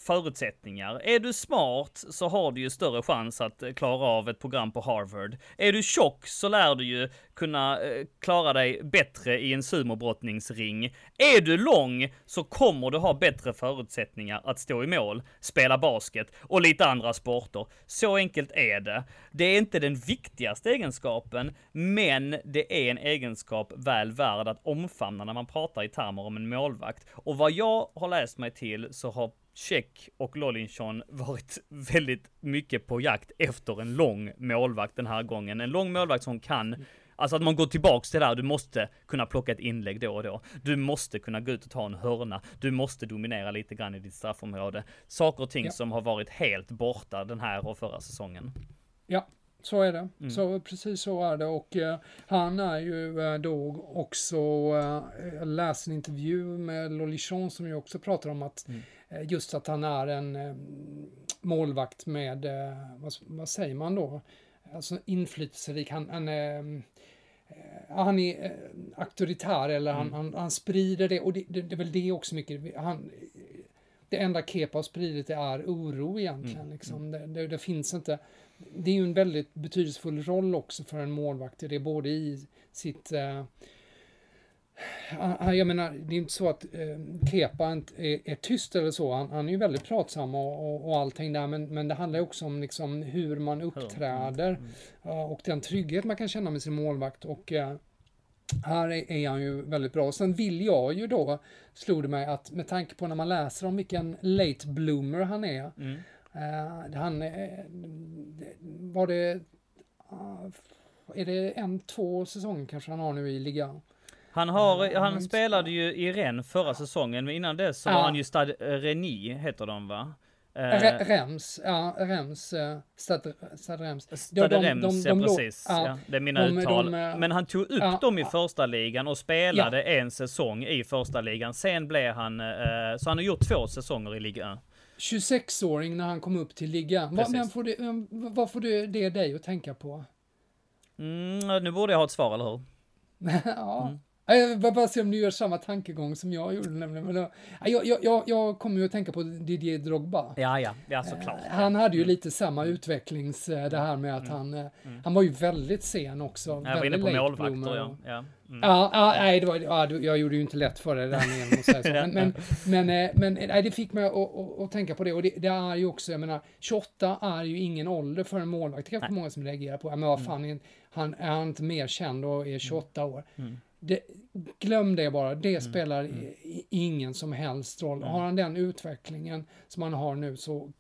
förutsättningar. Är du smart så har du ju större chans att eh, klara av ett program på Harvard. Är du tjock så lär du ju kunna eh, klara dig bättre i en sumobrottningsring. Är du lång så kommer du ha bättre förutsättningar att stå i mål, spela basket och lite andra sporter. Så enkelt är det. Det är inte den viktigaste egenskapen, men det är en egenskap väl värd att omfamna när man pratar i termer om en målvakt. Och vad jag har läst mig till så har Check och Lollinchon varit väldigt mycket på jakt efter en lång målvakt den här gången. En lång målvakt som kan Alltså att man går tillbaks till det här, du måste kunna plocka ett inlägg då och då. Du måste kunna gå ut och ta en hörna. Du måste dominera lite grann i ditt straffområde. Saker och ting Ja. som har varit helt borta den här och förra säsongen. Ja, så är det. Mm. Så precis så är det och eh, han är ju eh, då också, eh, jag läste en intervju med Lolichon som ju också pratar om att Mm. eh, just att han är en eh, målvakt med, eh, vad, vad säger man då, alltså inflytelserik, han, han är eh, han är eh, auktoritär eller han, han, han sprider det och det, det, det är väl det också mycket. Han, det enda Kepa har spridit är oro egentligen. Liksom. Det, det, det finns inte. Det är ju en väldigt betydelsefull roll också för en målvakt. Det är både i sitt... Eh, han- jag menar, det är inte så att eh, Kepa är, är tyst eller så. Han, han är ju väldigt pratsam och, och, och allting där. Men, men det handlar ju också om liksom hur man uppträder. Ja, och den trygghet man kan känna med sin målvakt. Och eh, här är, är han ju väldigt bra. Sen vill jag ju då, slog det mig, att med tanke på när man läser om vilken late bloomer han är. Mm. Eh, han är, var det, ah, är det en, två säsonger kanske han har nu i ligan? Han, har, han men- spelade ju i Rennes förra säsongen, men innan det så var Ja. han ju Stade Reni, heter de va? Eh, Re- Rems, ja, Rems, Stad, Stad Rems. Stade de- de- Rems, de ja precis. ja, Ja, det är mina uttal. eh, Men han tog upp ja, dem i första ligan och spelade en säsong i första ligan. Sen blev han, eh, så han har gjort två säsonger i Liga 1. 26-åring när han kom upp till ligan. Vad, men får det, vad får det, det dig att tänka på? Mm, nu borde jag ha ett svar, eller hur? ja. Jag vill bara se om du gör samma tankegång som jag gjorde. Nämligen. Men jag, jag, jag, jag kommer ju att tänka på Didier Drogba. Ja, ja, ja såklart. Eh, Han hade ju lite samma utvecklings, eh, det här med att han, eh, han var ju väldigt sen också. Jag var inne på målvakter, ja. ja. Mm. Ja, ja, nej, det var, ja, jag gjorde ju inte lätt för det där med att säga. Men, men, men, eh, men eh, nej, det fick mig att, att, att tänka på det. Och det, det är ju också, jag menar, 28 är ju ingen ålder för en målvakt. Det är kanske många som reagerar på. Men vad fan, är, han är inte mer känd och är 28 år. Det, glöm det bara, det spelar i, i, ingen som helst roll. Har han den utvecklingen som han har nu så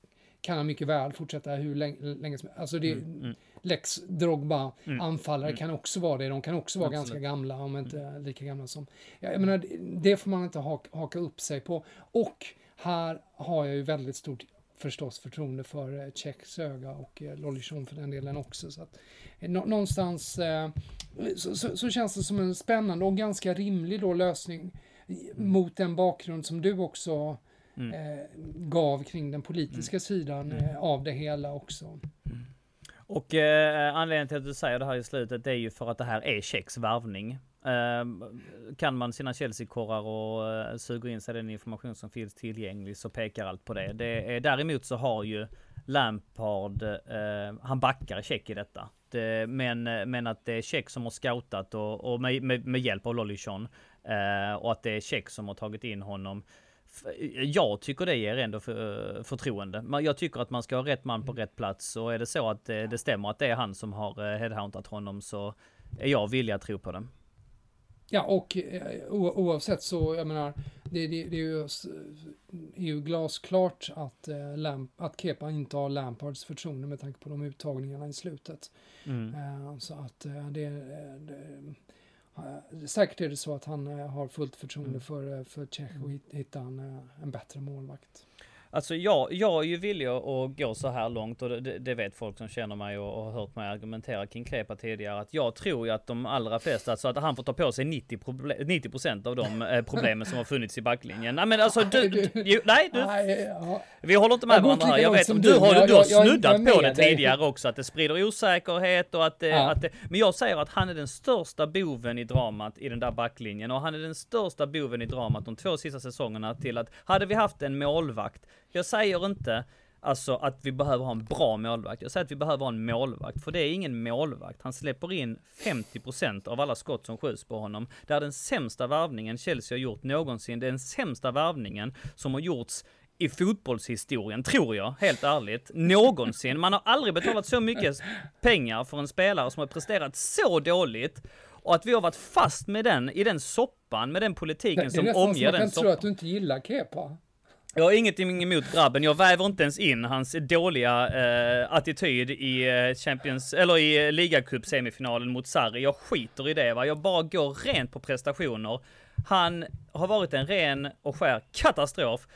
kan han mycket väl fortsätta hur länge, länge som Alltså det, Lex Drogba, anfallare kan också vara det. De kan också vara ganska gamla, om inte lika gamla som... Ja, jag menar, det- får man inte haka, haka upp sig på. Och här har jag ju väldigt stort förstås förtroende för eh, Tjecks öga och eh, Lollichon för den delen också. Så att, eh, nå- någonstans så, så, så känns det som en spännande och ganska rimlig då lösning i- mot den bakgrund som du också Mm. eh, gav kring den politiska sidan eh, av det hela också. Och eh, anledningen till att du säger det här i slutet det är ju för att det här är Tjecks värvning. Eh, kan man sina Chelsea-korrar och eh, suger in sig den information som finns tillgänglig så pekar allt på det. det är, däremot så har ju Lampard, eh, han backar Tjeck i detta. Det, men, men att det är Tjeck som har scoutat och, och med, med, med hjälp av Lollichon. Eh, och att det är Tjeck som har tagit in honom. Jag tycker det ger ändå för, förtroende. Jag tycker att man ska ha rätt man på rätt plats. Och är det så att det, det stämmer att det är han som har eh, headhuntat honom så är jag villig att tro på det. Ja, och eh, oavsett så, jag menar, det, det, det är, ju, är ju glasklart att, eh, Lamp, att Kepa inte har Lampards förtroende med tanke på de uttagningarna i slutet. Mm. Eh, så att eh, det, det, eh, Säkert är det så att han eh, har fullt förtroende Mm. för, eh, för Tjech och hit- hitta en, eh, en bättre målvakt. Alltså jag, jag är ju villig att gå så här långt och det, det vet folk som känner mig och, och har hört mig argumentera kring Klepa tidigare. Att jag tror ju att de allra flesta, alltså att han får ta på sig 90, proble- 90 av de eh, problemen som har funnits i backlinjen. Nej men alltså du, du, nej du, Nej, ja, vi håller inte med varandra här. Jag vet, långt du, har, du, du har snuddat på det dig. tidigare också, att det sprider osäkerhet och att, Ja. att det, men jag säger att han är den största boven i dramat i den där backlinjen och han är den största boven i dramat de två sista säsongerna till att hade vi haft en målvakt, jag säger inte Alltså att vi behöver ha en bra målvakt. Jag säger att vi behöver ha en målvakt, för det är ingen målvakt. Han släpper in 50% av alla skott som skjuts på honom. Det är den sämsta värvningen Chelsea har gjort någonsin. Det är den sämsta värvningen som har gjorts i fotbollshistorien, tror jag, helt ärligt, någonsin. Man har aldrig betalat så mycket pengar för en spelare som har presterat så dåligt. Och att vi har varit fast med den, i den soppan, med den politiken det är som nästan som omger att den jag tror soppan. att du inte gillar Kepa. Jag har ingenting emot grabben, jag väver inte ens in hans dåliga eh, attityd i eh, Champions, eller i ligacup semifinalen mot Sarri. Jag skiter i det va, jag bara går rent på prestationer. Han har varit en ren och skär katastrof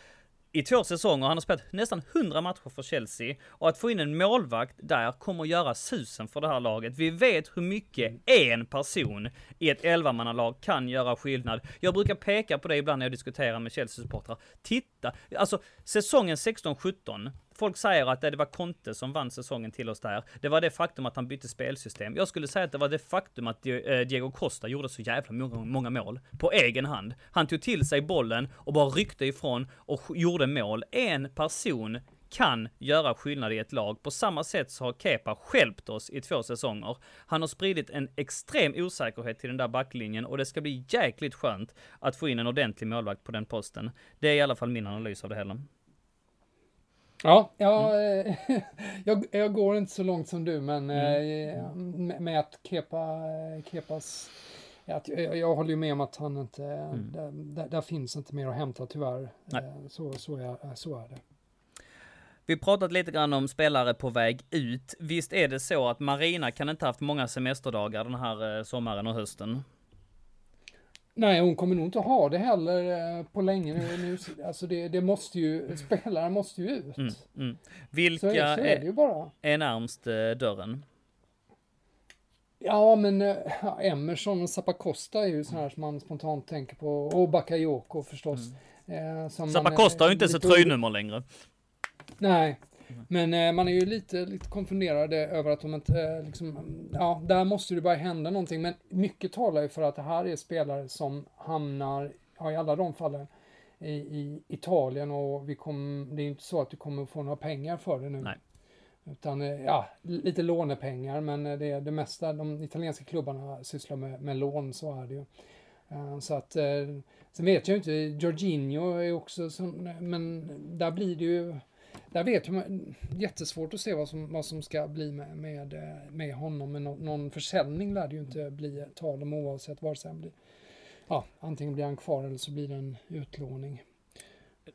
i två säsonger. Han har spelat nästan 100 matcher för Chelsea och att få in en målvakt där kommer att göra susen för det här laget. Vi vet hur mycket en person i ett elvamannalag kan göra skillnad. Jag brukar peka på det ibland när jag diskuterar med Chelsea-supportrar. Titta, alltså säsongen 16-17. Folk säger att det var Conte som vann säsongen till oss där. Det var det faktum att han bytte spelsystem. Jag skulle säga att det var det faktum att eh, Diego Costa gjorde så jävla många, många mål på egen hand. Han tog till sig bollen och bara ryckte ifrån och gjorde mål. En person kan göra skillnad i ett lag. På samma sätt så har Kepa skälpt oss i två säsonger. Han har spridit en extrem osäkerhet till den där backlinjen och det ska bli jäkligt skönt att få in en ordentlig målvakt på den posten. Det är i alla fall min analys av det hela. Ja, ja Mm. eh, jag, jag går inte så långt som du, men Mm. eh, med, med att Kepa, Kepas... Att, jag, jag håller ju med om att han inte... Där, där, där finns inte mer att hämta tyvärr. Mm. Nej. Eh, Så, så, är, så är det. Vi pratat lite grann om spelare på väg ut. Visst är det så att Marina kan inte haft många semesterdagar den här eh, sommaren och hösten? Nej, hon kommer nog inte ha det heller eh, på länge nu. nu alltså det, det måste ju, spelare måste ju ut. Mm, mm. Så, Vilka är, så är det ju bara. är närmst eh, dörren? Ja, men eh, ja, Emerson och Zappacosta är ju sådana här som man spontant tänker på. Och Bakayoko förstås. Eh, som man, Zappa Costa har ju inte eh, ens ett tröjnummer längre. Nej, men eh, man är ju lite, lite konfunderad över att de inte, eh, liksom, ja, där måste det bara hända någonting. Men mycket talar ju för att det här är spelare som hamnar, ja, i alla de fallen, i, i Italien och vi kom, det är ju inte så att du kommer få några pengar för det nu. Nej. Utan, eh, ja, lite lånepengar, men eh, det, det mesta, de italienska klubbarna sysslar med, med lån, så är det ju. Eh, Så att, sen vet jag inte, Jorginho är också sån, men där blir det ju, där vet jag, jättesvårt att se vad som, vad som ska bli med, med, eh, med honom, men någon, någon försäljning lär det ju inte bli tal om oavsett vare sig han blir, ja, antingen blir han kvar eller så blir det en utlåning.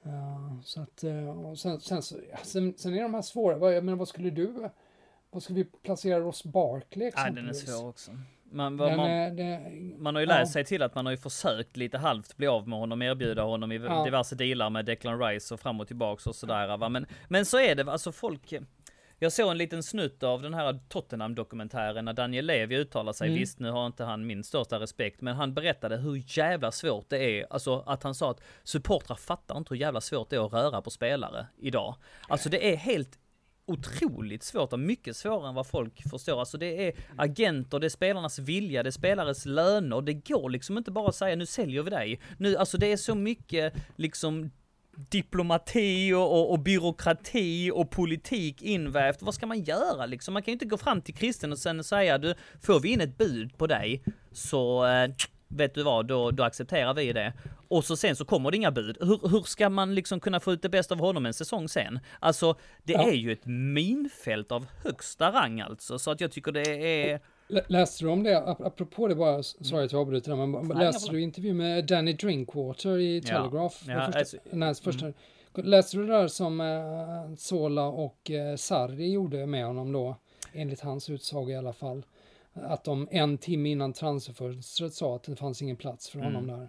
Eh, så att, och sen, sen, så, ja, sen, sen är de här svåra, vad, jag menar, vad skulle du, vad skulle vi placera Ross Barkley Ja, den är exempelvis? svår också. Man, man, det, man har ju ja. läst sig till att man har ju försökt lite halvt bli av med honom, erbjuda honom i Ja. diverse dealar med Declan Rice och fram och tillbaks och sådär. Va? Men, men så är det, alltså folk... Jag såg en liten snutt av den här Tottenham-dokumentären när Daniel Levy uttalar sig. Mm. Visst, nu har inte han min största respekt, men han berättade hur jävla svårt det är. Alltså att han sa att supportrar fattar inte hur jävla svårt det är att röra på spelare idag. Alltså det är helt otroligt svårt och mycket svårare än vad folk förstår. Alltså det är agenter, det är spelarnas vilja, det är spelares löner. Det går liksom inte bara att säga nu säljer vi dig. Nu, alltså det är så mycket liksom diplomati och, och, och byråkrati och politik invävt. Vad ska man göra liksom? Man kan ju inte gå fram till kristen och sen säga du, får vi in ett bud på dig så eh, vet du vad, då, då accepterar vi det. Och så sen så kommer det inga bud. Hur, hur ska man liksom kunna få ut det bästa av honom en säsong sen? Alltså, det Ja. är ju ett minfält av högsta rang alltså, så att jag tycker det är... Lä- Läste du om det, ap- apropå det bara, sorry att jag avbryter men Nej, läste du intervju med Danny Drinkwater i Ja. Telegraph? Ja, Den första, alltså- nej, första, Läste du det där som eh, Sola och eh, Sarri gjorde med honom då? Enligt hans utsago i alla fall. Att de en timme innan transferfönstret sa att det fanns ingen plats för honom där.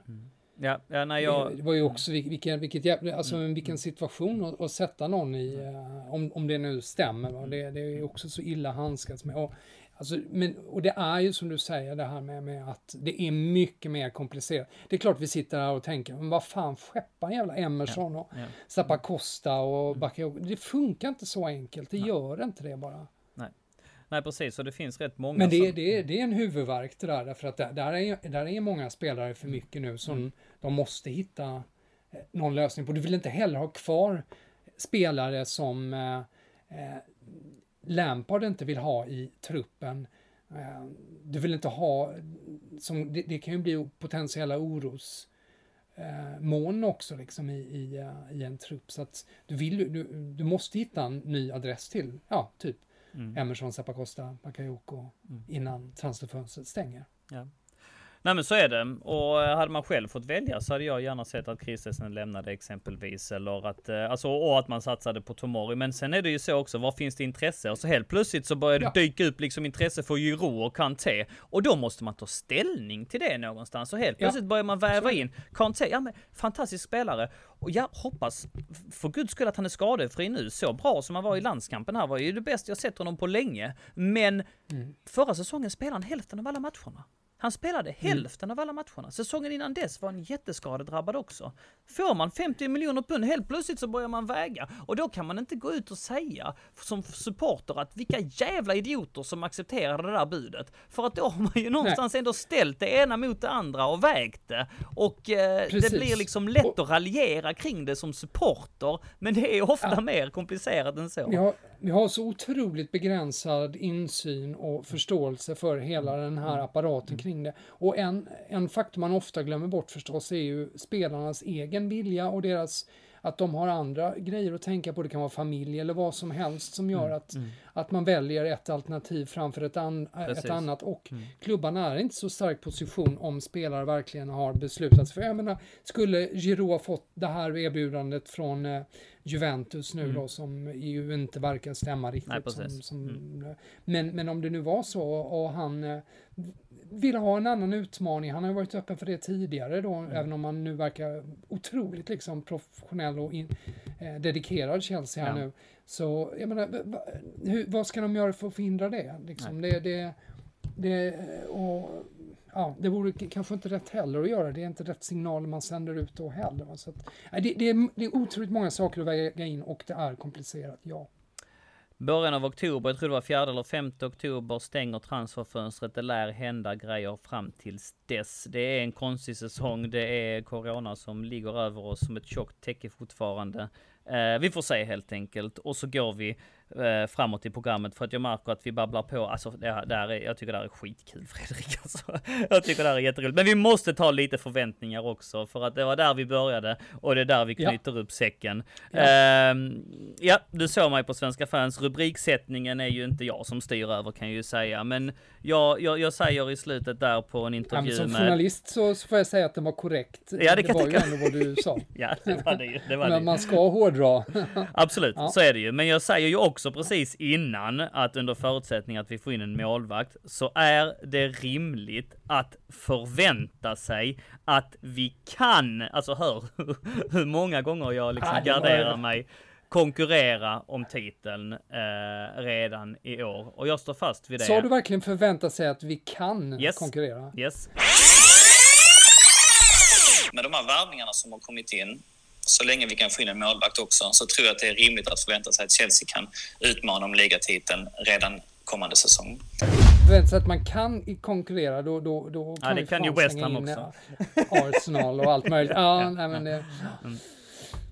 Ja, ja nej jag... Det var ju också vil- vilken, vilket jävla, alltså vilken situation att, att sätta någon i, eh, om, om det nu stämmer. Va? Det, det är också så illa handskats med. Och, alltså, men, och det är ju som du säger det här med, med att det är mycket mer komplicerat. Det är klart vi sitter här och tänker, men vad fan skeppar jävla Emerson och ja. Zappacosta och Bakayoko. Det funkar inte så enkelt, det gör inte det bara. Nej precis, och det finns rätt många Men det, som... det, det är en huvudvärk det där, därför att där, där, är, där är många spelare för mycket nu som de måste hitta eh, någon lösning på. Du vill inte heller ha kvar spelare som eh, eh, Lampard inte vill ha i truppen. Eh, du vill inte ha, som, det, det kan ju bli potentiella oros eh, moln också liksom i, i, eh, i en trupp. Så att du, vill, du, du måste hitta en ny adress till, ja, typ Mm. Emerson, Zappacosta, Bakayoko innan transferfönstret stänger. Ja. Nej men så är det. Och eh, hade man själv fått välja så hade jag gärna sett att Christensen lämnade exempelvis. Eller att, eh, alltså, och att man satsade på Tomori. Men sen är det ju så också, var finns det intresse? Och så helt plötsligt så börjar det Ja. dyka upp liksom intresse för Giroud och Kanté. Och då måste man ta ställning till det någonstans. Och helt Ja. plötsligt börjar man väva in Kanté, ja men fantastisk spelare. Och jag hoppas för guds skull att han är skadefri nu. Så bra som han var i landskampen här var ju det bästa jag sett honom på länge. Men Mm. förra säsongen spelade han hälften av alla matcherna. Han spelade Mm. hälften av alla matcherna. Säsongen innan dess var han jätteskadedrabbad också. Får man 50 miljoner pund, helt plötsligt så börjar man väga. Och då kan man inte gå ut och säga som supporter att vilka jävla idioter som accepterar det där budet. För att då har man ju någonstans ändå ställt det ena mot det andra och vägt det. Och eh, det blir liksom lätt Och- att raljera kring det som supporter. Men det är ofta Ja. mer komplicerat än så. Har, vi har så otroligt begränsad insyn och förståelse för hela den här apparaten kring det. Och en, en faktor man ofta glömmer bort förstås är ju spelarnas egen vilja och deras att de har andra grejer att tänka på. Det kan vara familj eller vad som helst som gör att, att man väljer ett alternativ framför ett, an, ett annat. Och klubbarna är inte så stark position om spelare verkligen har beslutat sig för. Jag menar, skulle Giroud ha fått det här erbjudandet från eh, Juventus nu då som ju inte verkar stämma riktigt. Nej, som, som, men, men om det nu var så och han eh, vill ha en annan utmaning. Han har ju varit öppen för det tidigare då, även om han nu verkar otroligt liksom professionell och in, eh, dedikerad Chelsea här Ja. nu. Så jag menar, va, hur, vad ska de göra för att förhindra det? Liksom, det, det, det, och, ja, det vore kanske inte rätt heller att göra. Det är inte rätt signal man sänder ut då heller. Så att, det, det, är, det är otroligt många saker att väga in och det är komplicerat, ja. Början av oktober, jag tror det var fjärde eller femte oktober, stänger transferfönstret. Det lär hända grejer fram tills dess. Det är en konstig säsong. Det är corona som ligger över oss som ett tjockt täcke fortfarande. Eh, vi får se helt enkelt. Och så går vi eh, framåt i programmet för att jag märker att vi babblar på. Alltså, det det här är, jag tycker det här är skitkul Fredrik. Alltså, jag tycker det här är jätteroligt. Men vi måste ta lite förväntningar också för att det var där vi började och det är där vi Ja. knyter upp säcken. Ja. Ehm, ja, du såg mig på Svenska fans. Rubriksättningen är ju inte jag som styr över kan jag ju säga, men jag, jag, jag säger i slutet där på en Ja, intervju men som med... journalist så, så får jag säga att den var korrekt. Ja, det kan var ju ändå vad du sa. Ja, det var det ju. Det var det. Men ju. man ska hårdra. Absolut, Ja. så är det ju. Men jag säger ju också precis innan att under förutsättning att vi får in en målvakt så är det rimligt att förvänta sig att vi kan, alltså hör hur många gånger jag liksom garderar mig, konkurrera om titeln eh, redan i år. Och jag står fast vid det. Sa du verkligen förvänta sig att vi kan Yes. konkurrera? Yes. Med de här värvningarna som har kommit in, så länge vi kan få in en målvakt också, så tror jag att det är rimligt att förvänta sig att Chelsea kan utmana om ligatiteln redan kommande säsong. Förvänta sig att man kan konkurrera, då, då, då Ja, det vi kan ju West Ham också. ja, Arsenal och allt möjligt. Ja, nej, men det,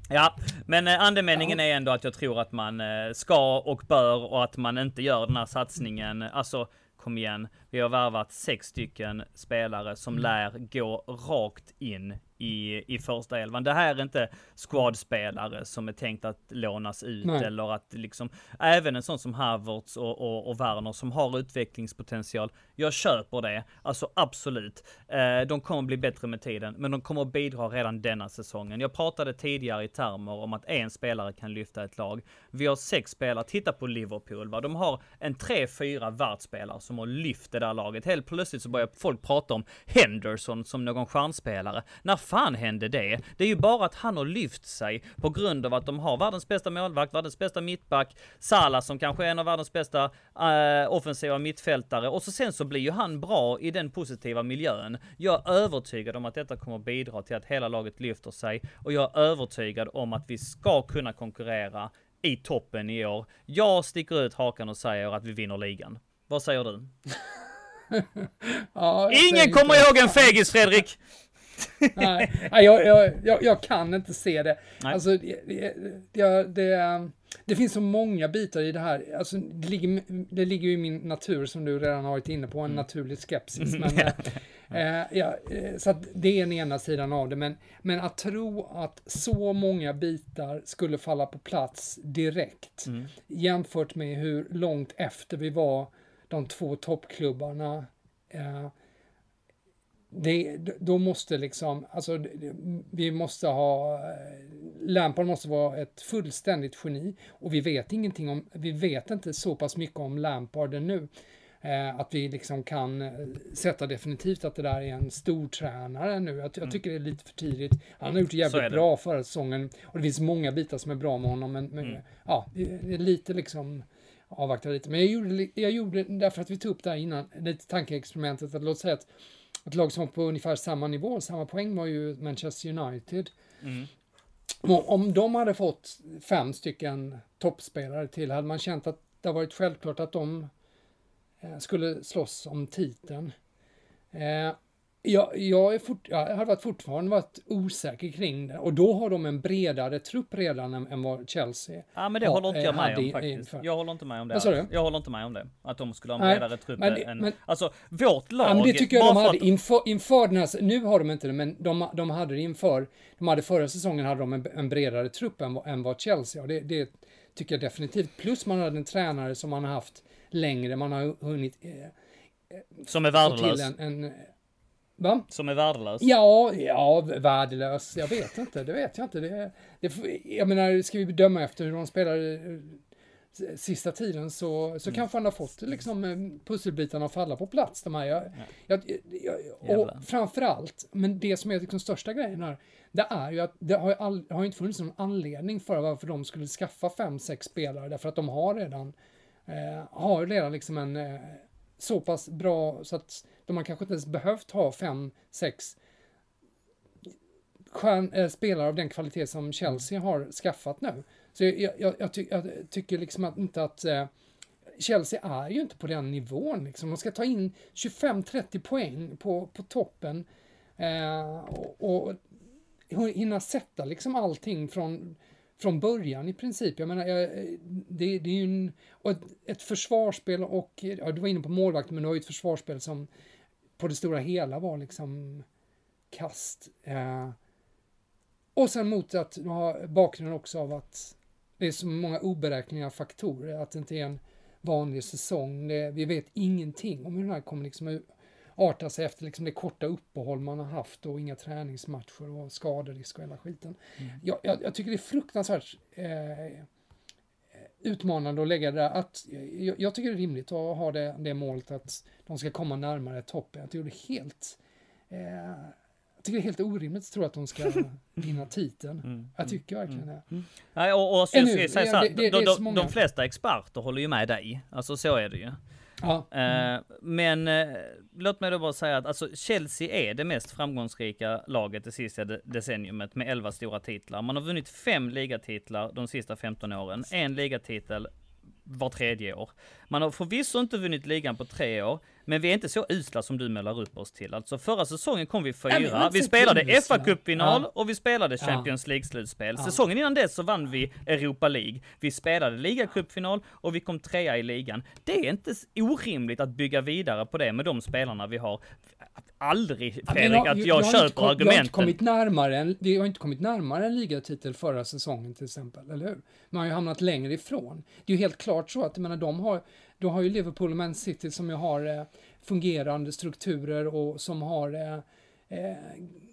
Ja, men eh, andemeningen är ändå att jag tror att man eh, ska och bör och att man inte gör den här satsningen. Alltså, kom igen. Vi har värvat sex stycken spelare som lär gå rakt in i, i första elvan. Det här är inte squadspelare som är tänkt att lånas ut Nej. eller att liksom, även en sån som Havertz och, och, och Werner som har utvecklingspotential. Jag köper det, alltså absolut. Eh, de kommer bli bättre med tiden, men de kommer att bidra redan denna säsongen. Jag pratade tidigare i termer om att en spelare kan lyfta ett lag. Vi har sex spelare, titta på Liverpool, va? de har en tre, fyra världsspelare som har lyft det där laget. Helt plötsligt så börjar folk prata om Henderson som någon stjärnspelare. När fan hände det? Det är ju bara att han har lyft sig på grund av att de har världens bästa målvakt, världens bästa mittback, Salah som kanske är en av världens bästa eh, offensiva mittfältare och så sen så blir ju han bra i den positiva miljön. Jag är övertygad om att detta kommer bidra till att hela laget lyfter sig och jag är övertygad om att vi ska kunna konkurrera i toppen i år. Jag sticker ut hakan och säger att vi vinner ligan. Vad säger du? ja, Ingen kommer ihåg en fegis Fredrik! Nej, jag, jag, jag, jag kan inte se det. Nej. Alltså, det, det, det, det finns så många bitar i det här. Alltså, det, ligger, det ligger ju i min natur, som du redan har varit inne på, en Mm. naturlig skepsis. Men, eh, ja, eh, så att det är den ena sidan av det. Men, men att tro att så många bitar skulle falla på plats direkt Mm. jämfört med hur långt efter vi var de två toppklubbarna. Eh, det, då måste liksom, alltså vi måste ha, eh, Lampard måste vara ett fullständigt geni och vi vet ingenting om, vi vet inte så pass mycket om Lampard nu. Eh, att vi liksom kan eh, sätta definitivt att det där är en stor tränare nu. Jag, jag tycker det är lite för tidigt. Han har gjort det Mm. Jävligt bra förra säsongen och det finns många bitar som är bra med honom. Men, men Mm. ja, det är lite liksom avvakta lite. Men jag gjorde, jag gjorde därför att vi tog upp det här innan, lite tankeexperimentet, att låt säga att ett lag som var på ungefär samma nivå, samma poäng var ju Manchester United. Mm. Om, de hade fått fem stycken toppspelare till, hade man känt att det varit självklart att de eh, skulle slåss om titeln. Eh, jag, jag, är fort, jag har varit fortfarande varit osäker kring det och då har de en bredare trupp redan än, än vad Chelsea Ja men det håller inte jag med om faktiskt. inför. Jag håller inte med om det. Du? Jag håller inte med om det. Att de skulle ha en Nej, bredare trupp men än... men- Alltså vårt lag... Ja, men det tycker jag de hade att- inför, inför den här, nu har de inte det, men de, de hade det inför, de hade förra säsongen hade de en, en bredare trupp än, än vad Chelsea har. Det, det tycker jag definitivt. Plus man hade en tränare som man har haft längre, man har hunnit eh, Som är värdelös. till en, en Va? Som är värdelös. Ja, ja, värdelös. Jag vet inte, det vet jag inte. Det, det, jag menar, ska vi bedöma efter hur de spelar eh, sista tiden så, så kanske han har fått liksom eh, pusselbitarna att falla på plats. De här. Jag, jag, jag, Jävlar. och framförallt, men det som är liksom största grejen här, det är ju att det har ju, all, har ju inte funnits någon anledning för varför de skulle skaffa fem, sex spelare, därför att de har redan, eh, har redan liksom en eh, så pass bra så att de har kanske inte ens behövt ha fem, sex stjärn, eh, spelare av den kvalitet som Chelsea har skaffat nu. Så jag, jag, jag, ty, jag tycker liksom att inte att eh, Chelsea är ju inte på den nivån. Liksom. Man ska ta in 25-30 poäng på, på toppen eh, och, och hinna sätta liksom allting från, från början i princip. Jag menar, det, det är ju en, ett, ett försvarsspel och, ja, du var inne på målvakten, men du har ju ett försvarsspel som på det stora hela var liksom kast. Eh, och sen mot att du har bakgrunden också av att det är så många oberäkneliga faktorer, att det inte är en vanlig säsong. Det, vi vet ingenting om hur den här kommer liksom att arta sig efter liksom det korta uppehåll man har haft och inga träningsmatcher och skaderisk och hela skiten. Mm. Jag, jag, jag tycker det är fruktansvärt eh, utmanande att lägga det där. Att, jag, jag tycker det är rimligt att ha det, det målet att de ska komma närmare toppen. Jag tycker det är helt eh, jag tycker det är helt orimligt att tro att de ska vinna titeln. Mm. Jag tycker verkligen det. Nej, och, och så, Ännu, ska jag säga det- så här, det- det är de, så de, många. de flesta experter håller ju med dig. Alltså så är det ju. Ja. Mm. men eh, låt mig då bara säga att alltså, Chelsea är det mest framgångsrika laget det sista decenniumet med 11 stora titlar. Man har vunnit fem ligatitlar de sista 15 åren, en ligatitel var tredje år. Man har förvisso inte vunnit ligan på tre år, men vi är inte så usla som du målar upp oss till. Alltså förra säsongen kom vi fyra, vi spelade usla. FA-cupfinal Ja. och vi spelade. Champions League-slutspel. Ja. Säsongen innan dess så vann vi Europa League. Vi spelade ligacupfinal och vi kom trea i ligan. Det är inte orimligt att bygga vidare på det med de spelarna vi har. Aldrig, Ja, Fredrik, att jag vi har inte köper kom- Vi har inte argumenten. kommit närmare en, vi har inte kommit närmare en ligatitel förra säsongen till exempel, eller hur? Man har ju hamnat längre ifrån. Det är ju helt klart så att, jag menar, de har, då har ju Liverpool och Man City som ju har eh, fungerande strukturer och som har eh,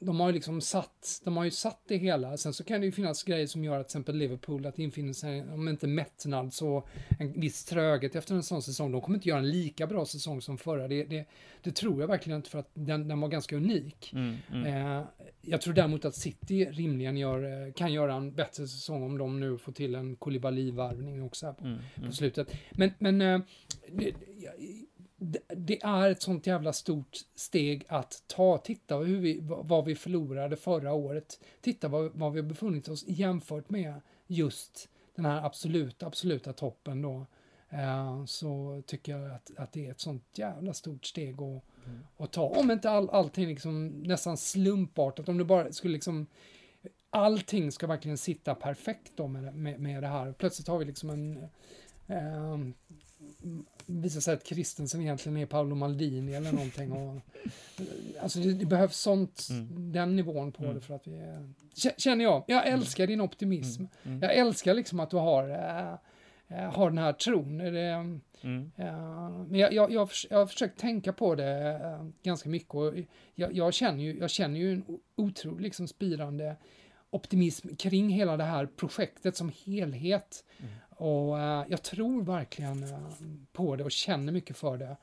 de har ju liksom satt, de har ju satt det hela. Sen så kan det ju finnas grejer som gör att till exempel Liverpool, att det infinner sig, om inte mättnad så en viss tröghet efter en sån säsong. De kommer inte göra en lika bra säsong som förra. Det, det, det tror jag verkligen inte för att den, den var ganska unik. Mm, mm. Eh, jag tror däremot att City rimligen gör, eh, kan göra en bättre säsong om de nu får till en Koulibaly-varvning också här på, Mm, på slutet. Men, men eh, det, det- det är ett sånt jävla stort steg att ta. Titta hur vi, vad vi förlorade förra året. Titta vad, vad vi har befunnit oss jämfört med just den här absoluta, absoluta toppen då. Eh, så tycker jag att, att det är ett sånt jävla stort steg att, att ta. Om inte all, allting liksom nästan slumpartat, om det bara skulle liksom allting ska verkligen sitta perfekt då med, med, med det här. Plötsligt har vi liksom en eh, visar sig att Kristensen egentligen är Paolo Maldini eller någonting. Och, alltså det, det behövs sånt, den nivån på det för att vi är, Känner jag. Jag älskar din optimism. Jag älskar liksom att du har, eh, har den här tron. Det, Mm. Ja, men jag, jag, jag, jag har försökt tänka på det eh, ganska mycket och jag, jag, känner ju, jag känner ju en otrolig liksom spirande optimism kring hela det här projektet som helhet. Och eh, jag tror verkligen eh, på det och känner mycket för det.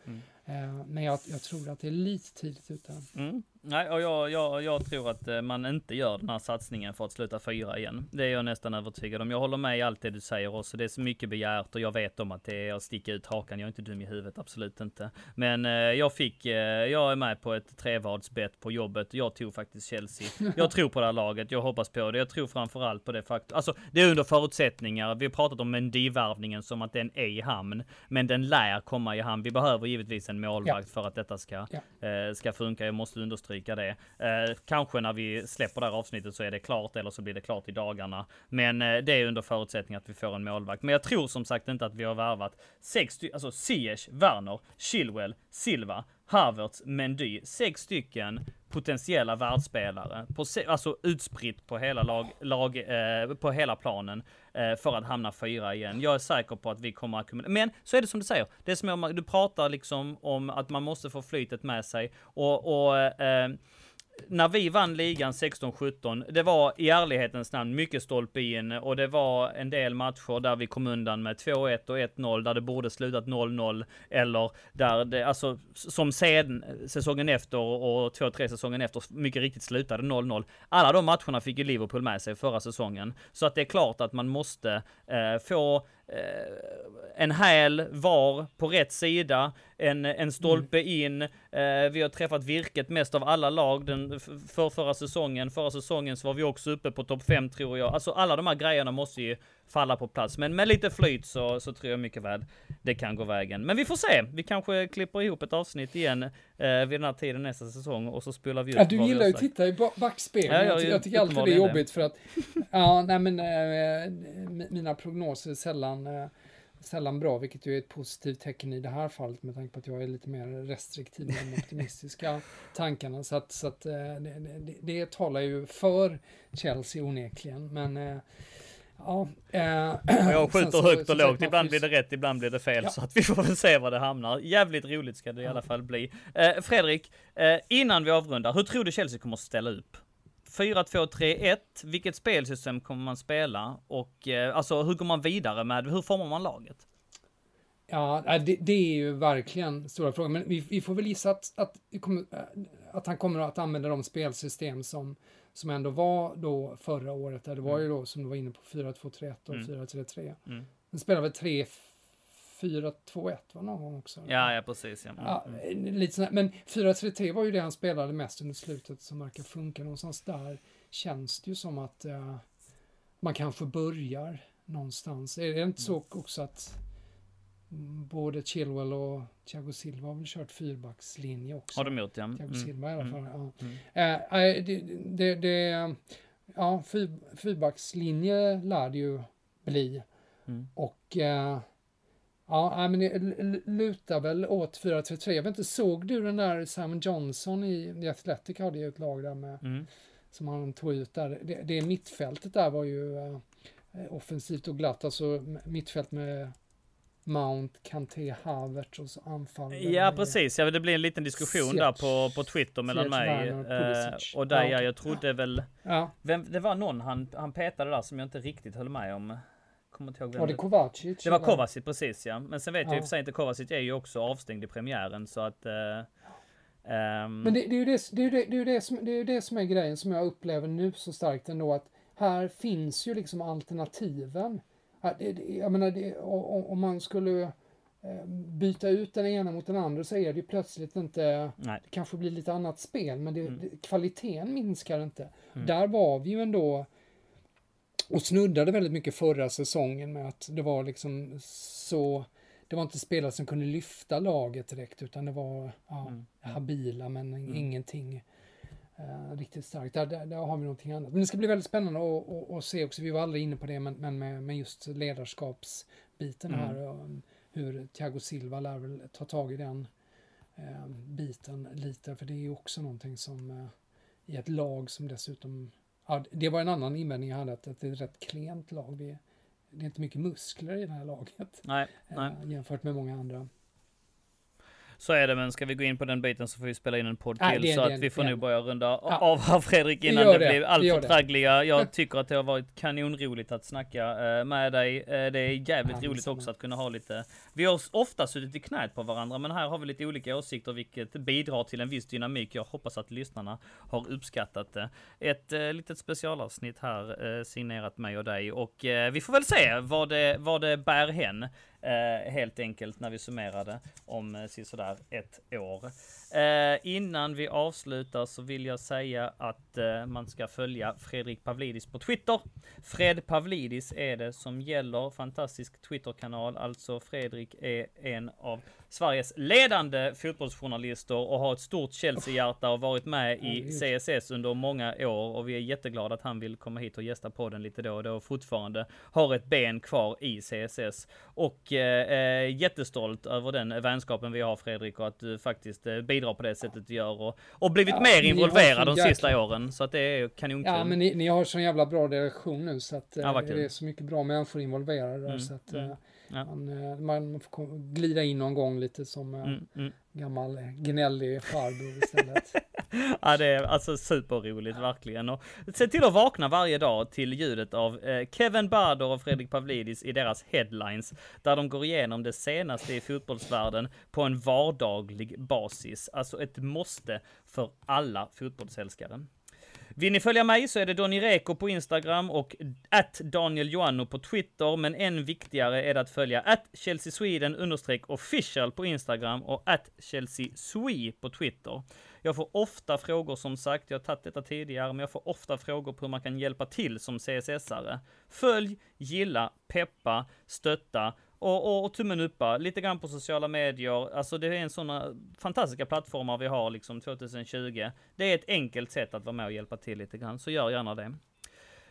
Eh, men jag, jag tror att det är lite tidigt ute. Mm. Nej, och jag, jag, jag tror att eh, man inte gör den här satsningen för att sluta fyra igen. Det är jag nästan övertygad om. Jag håller med i allt det du säger också. Det är så mycket begärt och jag vet om att det är att sticka ut hakan. Jag är inte dum i huvudet, absolut inte. Men eh, jag fick, eh, jag är med på ett trevadsbett på jobbet. Jag tog faktiskt Chelsea. Jag tror på det här laget. Jag hoppas på det. Jag tror framförallt på det faktum. Alltså, det är under förutsättningar. Vi har pratat om Mendy-värvningen som att den är i hamn. Men den lär komma i hamn. Vi behöver givetvis en målvakt för att detta ska, eh, ska funka. Jag måste understryka det. Eh, kanske när vi släpper det här avsnittet så är det klart eller så blir det klart i dagarna. Men eh, det är under förutsättning att vi får en målvakt. Men jag tror som sagt inte att vi har värvat sex stycken, alltså Ziyech, Werner, Chilwell, Silva, Havertz, Mendy. Sex stycken potentiella världsspelare, på, se- alltså utspritt på hela lag, lag eh, på hela planen eh, för att hamna fyra igen. Jag är säker på att vi kommer att ackumulera. Men så är det som du säger. Det är som om du pratar liksom om att man måste få flytet med sig och, och eh, när vi vann ligan 16-17, det var i ärlighetens namn mycket stolpe in och det var en del matcher där vi kom undan med 2-1 och 1-0 där det borde slutat 0-0 eller där det, alltså som sen säsongen efter och två, tre säsongen efter mycket riktigt slutade 0-0. Alla de matcherna fick ju Liverpool med sig förra säsongen. Så att det är klart att man måste eh, få eh, en häl var på rätt sida, en, en stolpe in. Eh, vi har träffat virket mest av alla lag den för förra säsongen. Förra säsongen så var vi också uppe på topp 5 tror jag. Alltså alla de här grejerna måste ju falla på plats. Men med lite flyt så, så tror jag mycket väl det kan gå vägen. Men vi får se. Vi kanske klipper ihop ett avsnitt igen eh, vid den här tiden nästa säsong och så spelar vi upp Ja, du gillar ju att titta i ba- backspegeln. Ja, ja, jag, ty- jag tycker alltid det är det. jobbigt för att, ja, nej men eh, mi- mina prognoser är sällan, eh, sällan bra, vilket ju är ett positivt tecken i det här fallet med tanke på att jag är lite mer restriktiv med de optimistiska tankarna. Så att, så att eh, det, det, det talar ju för Chelsea onekligen, men eh, Ja, eh, jag skjuter så- högt och lågt. Ibland blir det rätt, ibland blir det fel. Ja. Så att vi får väl se var det hamnar. Jävligt roligt ska det i alla fall bli. Eh, Fredrik, eh, innan vi avrundar, hur tror du Chelsea kommer att ställa upp? 4-2-3-1, vilket spelsystem kommer man spela? Och eh, alltså hur går man vidare med, hur formar man laget? Ja, det, det är ju verkligen stora frågor. Men vi, vi får väl gissa att, att, äh, att han kommer att använda de spelsystem som, som ändå var då förra året. Där det var ju då, som du var inne på, 4-2-3-1 och Mm. 4-3-3. Mm. Den spelade väl 3-4-2-1 var någon gång också? Ja, ja precis. Ja. Ja, lite sådär. Men 4-3-3 var ju det han spelade mest under slutet som verkar funka. Någonstans där känns det ju som att eh, man kanske börjar någonstans. Är det inte så också att mm, både Chilwell och Thiago Silva har väl kört fyrbackslinje också? Har de gjort ja. Thiago Mm. Silva i alla fall. Mm. Ja. Mm. Eh, det, det, det, ja, fyr, fyrbackslinje lär det ju bli. Mm. Och eh, ja, men det lutar väl åt 4-3-3. Jag vet inte, såg du den där Simon Johnson i, i Athletic hade ju ett lag där med, Mm. som han tog ut där. Det, det mittfältet där var ju eh, offensivt och glatt, alltså mittfält med Mount, Kanté, Havertz och så anfall. Ja precis, ja, det blir en liten diskussion Ziyech- där på, på Twitter mellan Ziyech, mig Werner, eh, och dig. Ja, Ja, jag trodde väl, Ja, vem, det var någon han, han petade där som jag inte riktigt höll med om. Kommer inte ihåg vem var det Kovacic? Det var? Kovacic precis ja. Men sen vet jag i Ja. och för sig inte, Kovacic är ju också avstängd i premiären så att... eh, ehm, Men det, det, är ju det, det, är ju det, det, är ju det, som, det är ju det som är grejen som jag upplever nu så starkt ändå att här finns ju liksom alternativen. Jag menar, om man skulle eh, byta ut den ena mot den andra så är det ju plötsligt inte, nej. det kanske blir lite annat spel, men det, Mm. kvaliteten minskar inte. Mm. Där var vi ju ändå och snuddade väldigt mycket förra säsongen med att det var liksom så det var inte spelare som kunde lyfta laget direkt utan det var ja, Mm. habila men Mm. ingenting eh, riktigt starkt. Där, där, där har vi någonting annat. Men det ska bli väldigt spännande att, se också, vi var aldrig inne på det, men, men med, med just ledarskapsbiten Mm. här och hur Thiago Silva lär väl ta tag i den eh, biten lite, för det är ju också någonting som eh, i ett lag som dessutom, ja, det var en annan invändning jag hade, att, att det är ett rätt klent lag. Vi, det är inte mycket muskler i det här laget Nej, nej. eh, jämfört med många andra. Så är det, men ska vi gå in på den biten så får vi spela in en podd till. det- så att vi får nog börja runda Ja. av här Fredrik innan det, det, blir vi allt gör för det. traggliga. Jag tycker att det har varit kanonroligt att snacka eh, med dig. Eh, Det är jävligt Ja, roligt också att kunna ha lite... Vi har ofta suttit i knät på varandra, men här har vi lite olika åsikter, vilket bidrar till en viss dynamik. Jag hoppas att lyssnarna har uppskattat det. Ett eh, litet specialavsnitt här, eh, signerat mig och dig. Och eh, vi får väl se vad det, vad det bär hän. Eh, helt enkelt när vi summerade om eh, sådär ett år. Eh, innan vi avslutar så vill jag säga att eh, man ska följa Fredrik Pavlidis på Twitter. Fred Pavlidis är det som gäller. Fantastisk Twitterkanal. Alltså Fredrik är en av Sveriges ledande fotbollsjournalister och har ett stort Chelsea-hjärta och varit med i CSS under många år och vi är jätteglada att han vill komma hit och gästa podden lite då och då och fortfarande har ett ben kvar i CSS. Och eh, eh, jättestolt över den vänskapen vi har Fredrik och att du faktiskt eh, bidrar på det sättet du gör och, och blivit Ja, mer involverad så de sista jäkla- åren. Så att det är kanonkul. Ja, men ni, ni har sån jävla bra relation nu så att eh, Ja, det är så mycket bra människor involverade Mm, så att mm. Ja. man, eh, man får glida in någon gång lite som eh, Mm, mm. gammal gnällig farbror istället. Ja, det är alltså superroligt verkligen. Och se till att vakna varje dag till ljudet av eh, Kevin Bader och Fredrik Pavlidis i deras headlines, där de går igenom det senaste i fotbollsvärlden på en vardaglig basis. Alltså ett måste för alla fotbollsälskare. Vill ni följa mig så är det Donny Reko på Instagram och att Daniel Joanno på Twitter. Men än viktigare är det att följa att Chelsea Sweden understreck official på Instagram och att Chelsea Swe på Twitter. Jag får ofta frågor som sagt, jag har tagit detta tidigare, men jag får ofta frågor på hur man kan hjälpa till som CSS-are. Följ, gilla, peppa, stötta och, och, och tummen uppa lite grann på sociala medier. Alltså det är en sådana eh, fantastiska plattformar vi har liksom 2020. Det är ett enkelt sätt att vara med och hjälpa till lite grann, så gör gärna det.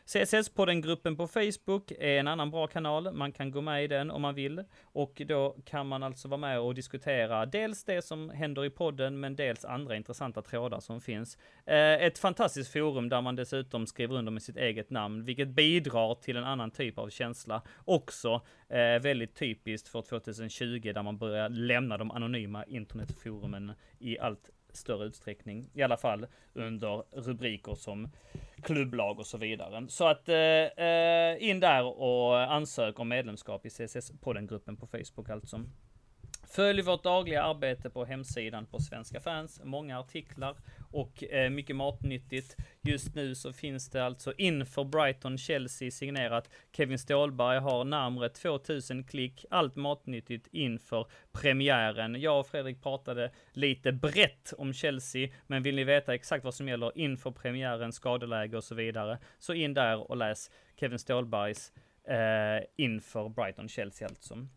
CSS-podden-gruppen på Facebook är en annan bra kanal. Man kan gå med i den om man vill. Och då kan man alltså vara med och diskutera dels det som händer i podden, men dels andra intressanta trådar som finns. Eh, ett fantastiskt forum där man dessutom skriver under med sitt eget namn, vilket bidrar till en annan typ av känsla. Också eh, väldigt typiskt för 2020 där man börjar lämna de anonyma internetforumen i allt större utsträckning, i alla fall under rubriker som klubblag och så vidare. Så att eh, eh in där och ansök om medlemskap i CSS-podden-gruppen på Facebook alltså. Följ vårt dagliga arbete på hemsidan på Svenska fans, många artiklar och eh, mycket matnyttigt. Just nu så finns det alltså inför Brighton-Chelsea signerat Kevin Ståhlberg har närmare 2000 klick, allt matnyttigt inför premiären. Jag och Fredrik pratade lite brett om Chelsea, men vill ni veta exakt vad som gäller inför premiären, skadeläge och så vidare, så in där och läs Kevin Ståhlbergs eh, inför Brighton-Chelsea alltså.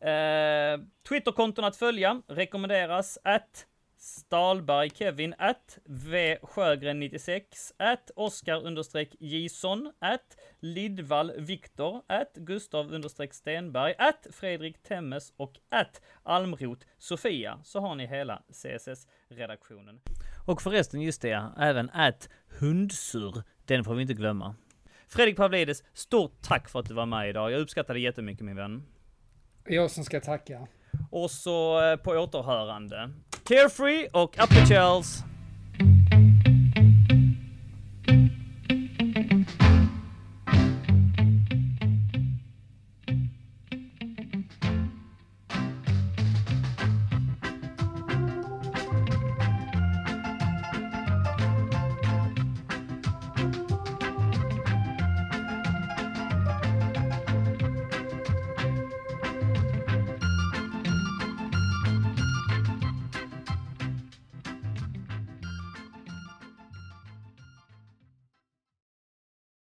Eh, Twitterkonton att följa rekommenderas att Stalberg Kevin, at V Sjögren 96, at Oskar understreck Jison, at Lidvall Viktor, at Gustav understreck Stenberg, at Fredrik Temmes och at Almrot Sofia, så har ni hela CSS-redaktionen. Och förresten, just det, även at Hundsur, den får vi inte glömma. Fredrik Pavlides, stort tack för att du var med idag. Jag uppskattar det jättemycket min vän. Jag som ska tacka. Och så eh, på återhörande. Carefree och Up the